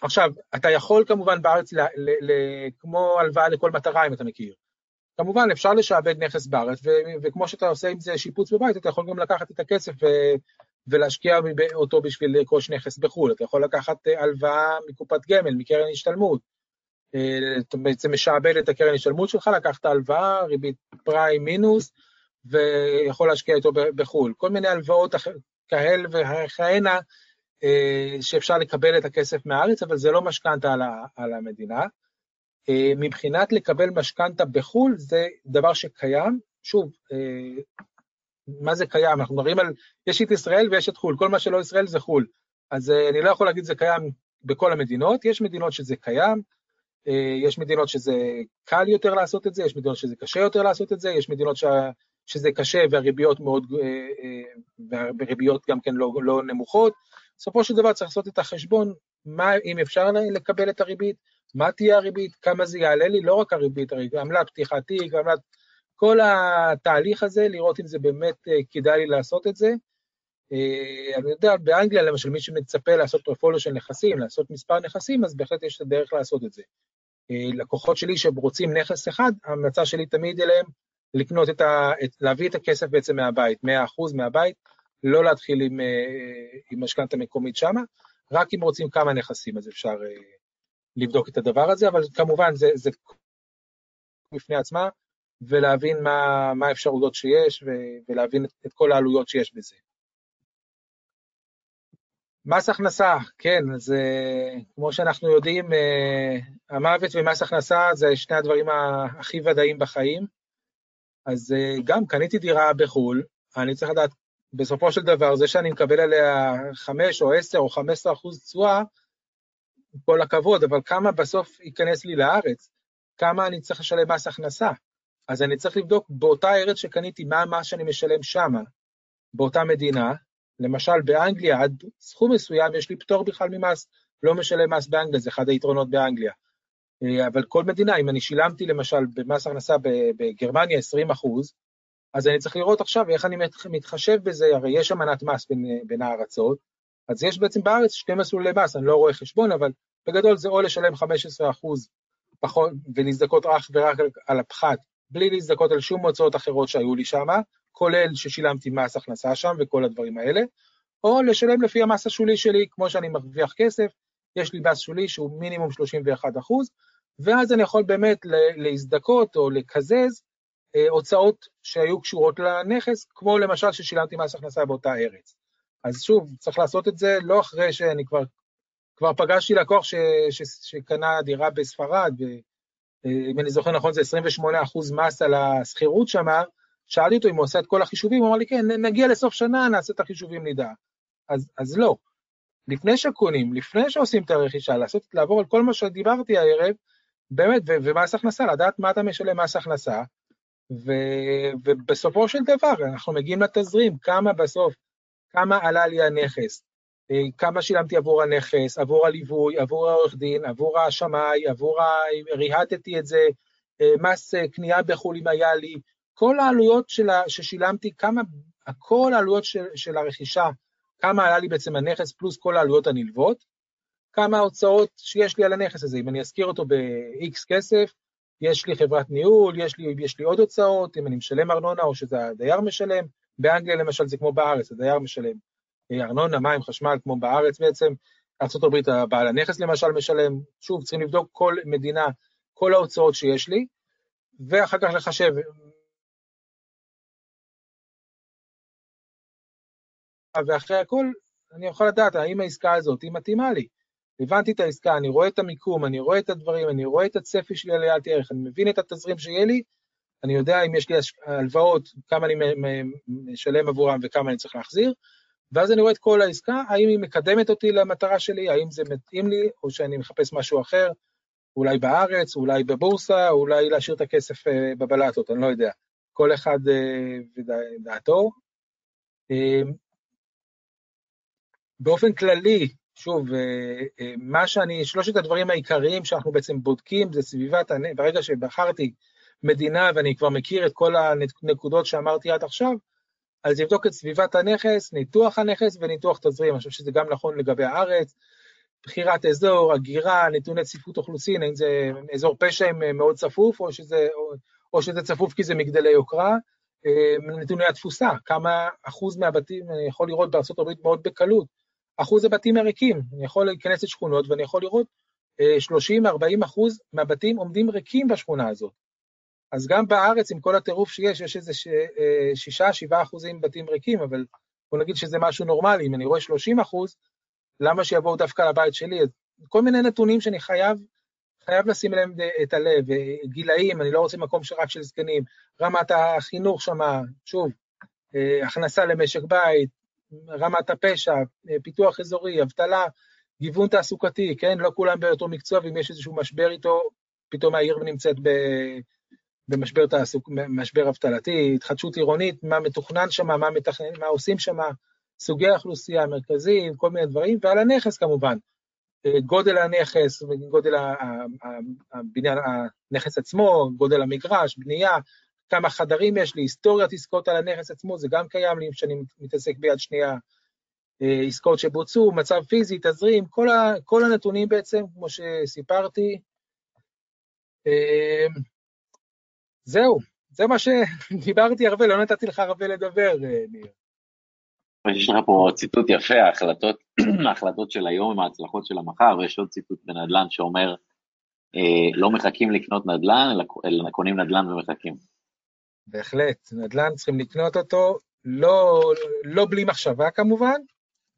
עכשיו, אתה יכול כמובן בארץ, ל, ל, ל, כמו הלוואה לכל מטרה, אם אתה מכיר. כמובן, אפשר לשעבד נכס בארץ, ו, וכמו שאתה עושה עם זה שיפוץ בבית, אתה יכול גם לקחת את הכסף ו, ולהשקיע אותו בשביל לרכוש נכס בחו"ל. אתה יכול לקחת אה, הלוואה מקופת גמל, מקרן השתלמות. אתה בעצם משעבד את הקרן השתלמות שלך, לקחת הלוואה, ריבית פריים מינוס, ויכול להשקיע איתו בחו"ל. כל מיני הלוואות כאל וכהנה, אה, שאפשר לקבל את הכסף מהארץ, אבל זה לא משכנתה על, על המדינה. אה, מבחינת לקבל משכנתה בחו"ל, זה דבר שקיים. שוב, אה, מה זה קיים? אנחנו מדברים על, יש את ישראל ויש את חו"ל, כל מה שלא ישראל זה חו"ל. אז אני לא יכול להגיד שזה קיים בכל המדינות, יש מדינות שזה קיים, אה, יש מדינות שזה קל יותר לעשות את זה, יש מדינות שזה קשה יותר לעשות את זה, יש מדינות ש... שזה קשה והריביות מאוד, אה, אה, והריביות גם כן לא, לא נמוכות. בסופו של דבר צריך לעשות את החשבון, מה, אם אפשר לקבל את הריבית, מה תהיה הריבית, כמה זה יעלה לי, לא רק הריבית, עמלת פתיחת תיק, עמלת... כל התהליך הזה, לראות אם זה באמת כדאי לי לעשות את זה. אני יודע, באנגליה למשל, מי שמצפה לעשות פרופוליו של נכסים, לעשות מספר נכסים, אז בהחלט יש את הדרך לעשות את זה. אה, לקוחות שלי שרוצים נכס אחד, ההמלצה שלי תמיד אליהם לקנות את ה... להביא את הכסף בעצם מהבית, 100% מהבית, לא להתחיל עם, אה, עם משכנתה מקומית שמה, רק אם רוצים כמה נכסים אז אפשר לבדוק את הדבר הזה, אבל כמובן זה, זה בפני עצמה, ולהבין מה, מה האפשרויות שיש ו, ולהבין את, את כל העלויות שיש בזה. מס הכנסה, כן, אז uh, כמו שאנחנו יודעים, המוות ומס הכנסה זה שני הדברים הכי ודאיים בחיים. אז גם קניתי דירה בחו"ל, אני צריך לדעת, בסופו של דבר, זה שאני מקבל עליה 5 או 10 או 15 אחוז תשואה, כל הכבוד, אבל כמה בסוף ייכנס לי לארץ? כמה אני צריך לשלם מס הכנסה? אז אני צריך לבדוק באותה ארץ שקניתי, מה המס שאני משלם שמה, באותה מדינה, למשל באנגליה, עד סכום מסוים יש לי פטור בכלל ממס, לא משלם מס באנגליה, זה אחד היתרונות באנגליה. אה, אבל כל מדינה, אם אני שילמתי למשל במס הכנסה בגרמניה 20 אחוז, אז אני צריך לראות עכשיו איך אני מתחשב בזה, הרי יש אמנת מס בין, בין הארצות, אז יש בעצם בארץ שני מסלולי מס, אני לא רואה חשבון, אבל בגדול זה או לשלם 15 אחוז פחות ולהזדכות אך ורק על הפחת, בלי להזדכות על שום הוצאות אחרות שהיו לי שם, כולל ששילמתי מס הכנסה שם וכל הדברים האלה, או לשלם לפי המס השולי שלי, כמו שאני מרוויח כסף, יש לי מס שולי שהוא מינימום 31 אחוז, ואז אני יכול באמת להזדכות או לקזז הוצאות שהיו קשורות לנכס, כמו למשל ששילמתי מס הכנסה באותה ארץ. אז שוב, צריך לעשות את זה לא אחרי שאני כבר, כבר פגשתי לקוח ש, ש, שקנה דירה בספרד, ואם אני זוכר נכון זה 28 אחוז מס על השכירות שמה, שאלתי אותו אם הוא עושה את כל החישובים, הוא אמר לי, כן, נגיע לסוף שנה, נעשה את החישובים, נדע. אז, אז לא. לפני שקונים, לפני שעושים את הרכישה, לעשות, לעבור על כל מה שדיברתי הערב, באמת, ומס הכנסה, לדעת מה אתה משלם מס הכנסה, ו- ובסופו של דבר, אנחנו מגיעים לתזרים, כמה בסוף, כמה עלה לי הנכס, אה, כמה שילמתי עבור הנכס, עבור הליווי, עבור העורך דין, עבור השמאי, עבור ה... ריהטתי את זה, אה, מס אה, קנייה בחו"ל אם היה לי, כל העלויות שלה, ששילמתי, כמה, כל העלויות של, של הרכישה, כמה עלה לי בעצם הנכס, פלוס כל העלויות הנלוות, כמה ההוצאות שיש לי על הנכס הזה, אם אני אזכיר אותו ב-X כסף, יש לי חברת ניהול, יש לי, יש לי עוד הוצאות, אם אני משלם ארנונה או שזה הדייר משלם, באנגליה למשל זה כמו בארץ, הדייר משלם. אה, ארנונה, מים, חשמל, כמו בארץ בעצם, ארה"ב הבעל הנכס למשל משלם, שוב, צריכים לבדוק כל מדינה, כל ההוצאות שיש לי, ואחר כך לחשב. ואחרי הכל אני יכול לדעת האם העסקה הזאת היא מתאימה לי. הבנתי את העסקה, אני רואה את המיקום, אני רואה את הדברים, אני רואה את הצפי שלי על עליית ערך, אני מבין את התזרים שיהיה לי, אני יודע אם יש לי הלוואות, כמה אני משלם עבורם וכמה אני צריך להחזיר, ואז אני רואה את כל העסקה, האם היא מקדמת אותי למטרה שלי, האם זה מתאים לי, או שאני מחפש משהו אחר, אולי בארץ, אולי בבורסה, אולי להשאיר את הכסף אה, בבלטות, אני לא יודע. כל אחד אה, ודעתו. אה, באופן כללי, שוב, מה שאני, שלושת הדברים העיקריים שאנחנו בעצם בודקים זה סביבת, ברגע שבחרתי מדינה ואני כבר מכיר את כל הנקודות שאמרתי עד עכשיו, אז לבדוק את סביבת הנכס, ניתוח הנכס וניתוח תזרים. אני חושב שזה גם נכון לגבי הארץ, בחירת אזור, הגירה, נתוני צפיפות אוכלוסין, האם זה אזור פשע עם מאוד צפוף, או שזה, או, או שזה צפוף כי זה מגדלי יוקרה, נתוני התפוסה, כמה אחוז מהבתים, אני יכול לראות בארה"ב מאוד בקלות, אחוז הבתים הריקים, אני יכול להיכנס לשכונות ואני יכול לראות 30-40 אחוז מהבתים עומדים ריקים בשכונה הזאת. אז גם בארץ, עם כל הטירוף שיש, יש איזה אה, שישה, שבעה אחוזים בתים ריקים, אבל בוא נגיד שזה משהו נורמלי, אם אני רואה 30 אחוז, למה שיבואו דווקא לבית שלי? כל מיני נתונים שאני חייב, חייב לשים אליהם את הלב, גילאים, אני לא רוצה מקום רק של זקנים, רמת החינוך שם, שוב, אה, הכנסה למשק בית, רמת הפשע, אה, פיתוח אזורי, אבטלה, גיוון תעסוקתי, כן? לא כולם באותו מקצוע, ואם יש איזשהו משבר איתו, פתאום העיר נמצאת במשבר תעסוק, משבר אבטלתי, התחדשות עירונית, מה מתוכנן שם, מה, מתכנן, מה עושים שם, סוגי האוכלוסייה המרכזיים, כל מיני דברים, ועל הנכס כמובן. אה, גודל הנכס, גודל הבניין, הנכס עצמו, גודל המגרש, בנייה, כמה חדרים יש לי, היסטוריית עסקאות על הנכס עצמו, זה גם קיים לי כשאני מתעסק ביד שנייה, אה, עסקאות שבוצעו, מצב פיזי, תזרים, כל, ה, כל הנתונים בעצם, כמו שסיפרתי. אה, זהו, זה מה שדיברתי הרבה, לא נתתי לך הרבה לדבר, ניר. יש לך פה ציטוט יפה, ההחלטות, ההחלטות של היום עם ההצלחות של המחר, ויש עוד ציטוט בנדל"ן שאומר, אה, לא מחכים לקנות נדל"ן, אלא קונים נדל"ן ומחכים. בהחלט, נדל"ן צריכים לקנות אותו, לא, לא בלי מחשבה כמובן,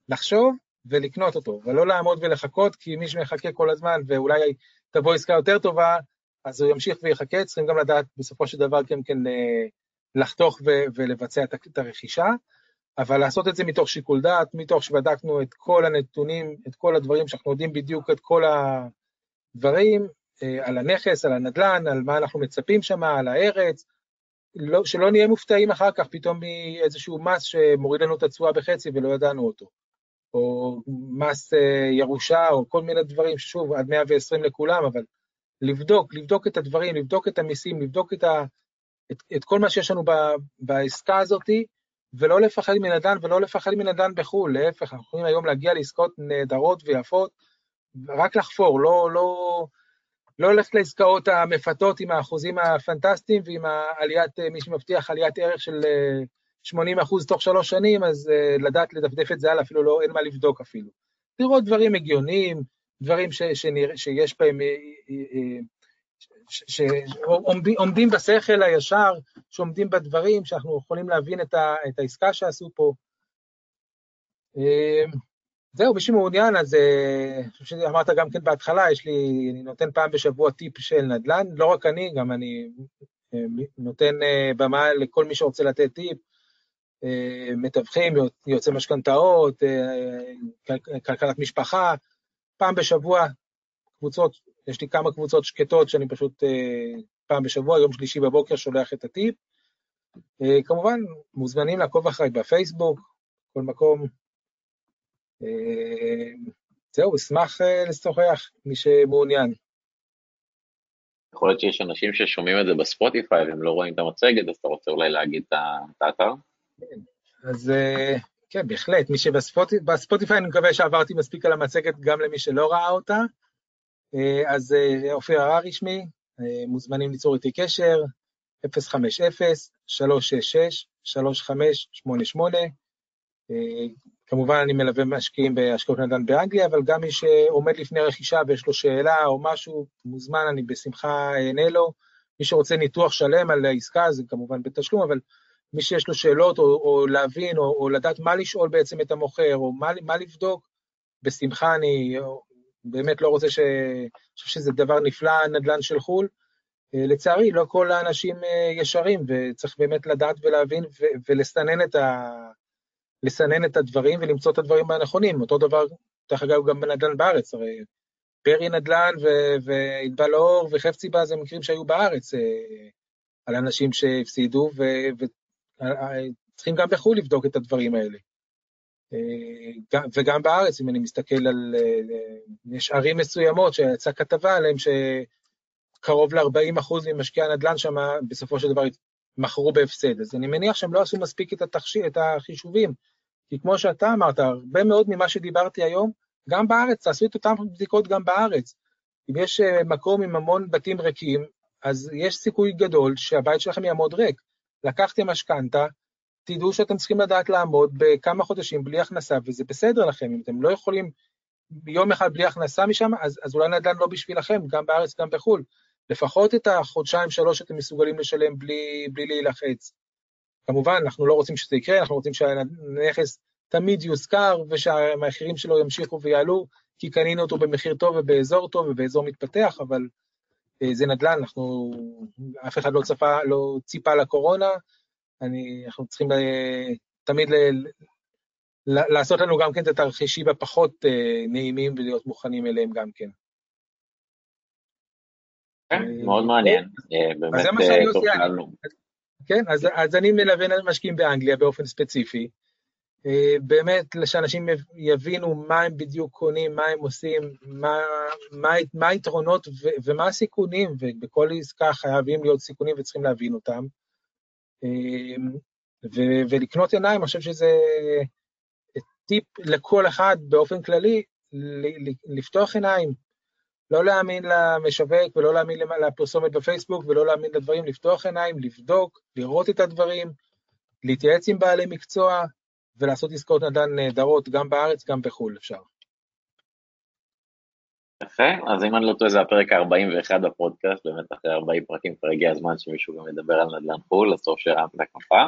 לחשוב ולקנות אותו, ולא לעמוד ולחכות, כי מי שמחכה כל הזמן ואולי תבוא עסקה יותר טובה, אז הוא ימשיך ויחכה, צריכים גם לדעת בסופו של דבר כן כן אה, לחתוך ולבצע את הרכישה, אבל לעשות את זה מתוך שיקול דעת, מתוך שבדקנו את כל הנתונים, את כל הדברים, שאנחנו יודעים בדיוק את כל הדברים, אה, על הנכס, על הנדל"ן, על מה אנחנו מצפים שם, על הארץ, לא, שלא נהיה מופתעים אחר כך פתאום מאיזשהו מס שמוריד לנו את התשואה בחצי ולא ידענו אותו. או מס אה, ירושה, או כל מיני דברים, שוב, עד 120 לכולם, אבל לבדוק, לבדוק את הדברים, לבדוק את המיסים, לבדוק את, ה, את, את כל מה שיש לנו ב, בעסקה הזאת, ולא לפחד מנדל"ן ולא לפחד מנדל"ן בחו"ל, להפך, אנחנו יכולים היום להגיע לעסקאות נהדרות ויפות, רק לחפור, לא, לא, לא ללכת לעסקאות המפתות עם האחוזים הפנטסטיים ועם העליית, מי שמבטיח עליית ערך של 80 אה, אחוז תוך שלוש שנים, אז uh, לדעת לדפדף את זה הלאה, אפילו לא, אין מה לבדוק אפילו. לראות דברים הגיוניים, דברים ש, שנרא, שיש בהם, שעומדים בשכל הישר, שעומדים בדברים, שאנחנו יכולים להבין את, ה, את העסקה שעשו פה. זהו, מי שמעוניין, אז אני חושב שאמרת גם כן בהתחלה, יש לי, אני נותן פעם בשבוע טיפ של נדל"ן, לא רק אני, גם אני נותן במה לכל מי שרוצה לתת טיפ, מתווכים, יוצאי משכנתאות, כלכלת משפחה, פעם בשבוע, קבוצות, יש לי כמה קבוצות שקטות שאני פשוט פעם בשבוע, יום שלישי בבוקר שולח את הטיפ. כמובן, מוזמנים לעקוב אחריי בפייסבוק, כל מקום. זהו, אשמח לשוחח, מי שמעוניין. יכול להיות שיש אנשים ששומעים את זה בספוטיפיי והם לא רואים את המצגת, אז אתה רוצה אולי להגיד את האתר? כן, אז כן, בהחלט, מי שבספוטיפיי, אני מקווה שעברתי מספיק על המצגת גם למי שלא ראה אותה. אז אופיר הרע רשמי, מוזמנים ליצור איתי קשר, 050-366-3588. כמובן אני מלווה משקיעים בהשקעות נדל"ן באנגליה, אבל גם מי שעומד לפני רכישה ויש לו שאלה או משהו, מוזמן, אני בשמחה אענה לו. מי שרוצה ניתוח שלם על העסקה, זה כמובן בתשלום, אבל מי שיש לו שאלות או, או להבין או, או לדעת מה לשאול בעצם את המוכר או מה, מה לבדוק, בשמחה אני באמת לא רוצה ש... אני חושב שזה דבר נפלא, נדל"ן של חו"ל. לצערי, לא כל האנשים ישרים, וצריך באמת לדעת ולהבין ולסנן את, ה... לסנן את הדברים ולמצוא את הדברים הנכונים. אותו דבר, דרך אגב, גם בנדל"ן בארץ, הרי פרי נדל"ן וענבל אור וחפציבה זה מקרים שהיו בארץ על אנשים שהפסידו, וצריכים גם בחו"ל לבדוק את הדברים האלה. וגם בארץ, אם אני מסתכל על, יש ערים מסוימות שיצאה כתבה עליהן שקרוב ל-40% ממשקיעי הנדל"ן שם בסופו של דבר מכרו בהפסד. אז אני מניח שהם לא עשו מספיק את, התחש... את החישובים, כי כמו שאתה אמרת, הרבה מאוד ממה שדיברתי היום, גם בארץ, תעשו את אותן בדיקות גם בארץ. אם יש מקום עם המון בתים ריקים, אז יש סיכוי גדול שהבית שלכם יעמוד ריק. לקחתם משכנתה, תדעו שאתם צריכים לדעת לעמוד בכמה חודשים בלי הכנסה, וזה בסדר לכם. אם אתם לא יכולים יום אחד בלי הכנסה משם, אז, אז אולי נדל"ן לא בשבילכם, גם בארץ, גם בחו"ל. לפחות את החודשיים, שלוש שאתם מסוגלים לשלם בלי, בלי להילחץ. כמובן, אנחנו לא רוצים שזה יקרה, אנחנו רוצים שהנכס תמיד יושכר ושהמחירים שלו ימשיכו ויעלו, כי קנינו אותו במחיר טוב ובאזור טוב ובאזור מתפתח, אבל אה, זה נדל"ן, אנחנו, אף אחד לא, צפה, לא ציפה לקורונה, אני, אנחנו צריכים אה, תמיד ל, ל, לעשות לנו גם כן את התרחישים הפחות אה, נעימים ולהיות מוכנים אליהם גם כן. כן, מאוד מעניין, באמת טוב שאלנו. כן, אז, אז אני מלווה משקיעים באנגליה באופן ספציפי, באמת שאנשים יבינו מה הם בדיוק קונים, מה הם עושים, מה, מה, מה היתרונות ו, ומה הסיכונים, ובכל עסקה חייבים להיות סיכונים וצריכים להבין אותם. ו, ולקנות עיניים, אני חושב שזה טיפ לכל אחד באופן כללי, לפתוח עיניים, לא להאמין למשווק ולא להאמין לפרסומת בפייסבוק ולא להאמין לדברים, לפתוח עיניים, לבדוק, לראות את הדברים, להתייעץ עם בעלי מקצוע, ולעשות עסקאות נדל"ן נהדרות גם בארץ, גם בחו"ל אפשר. יפה, אז אם אני לא טועה זה הפרק ה-41 בפודקאסט, באמת אחרי 40 פרקים כבר הגיע הזמן שמישהו גם ידבר על נדל"ן חו"ל, אז טוב שהרמת כפפה.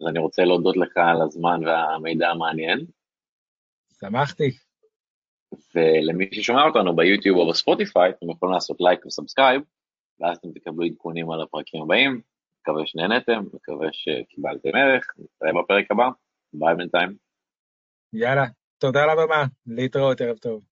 אז אני רוצה להודות לך על הזמן והמידע המעניין. שמחתי. ולמי ששומע אותנו ביוטיוב או בספוטיפיי, אתם יכולים לעשות לייק ו subscribe, ואז אתם תקבלו עדכונים על הפרקים הבאים. מקווה שנהנתם, מקווה שקיבלתם ערך, נתראה בפרק הבא, ביי בינתיים. יאללה, תודה הבמה, להתראות, ערב טוב.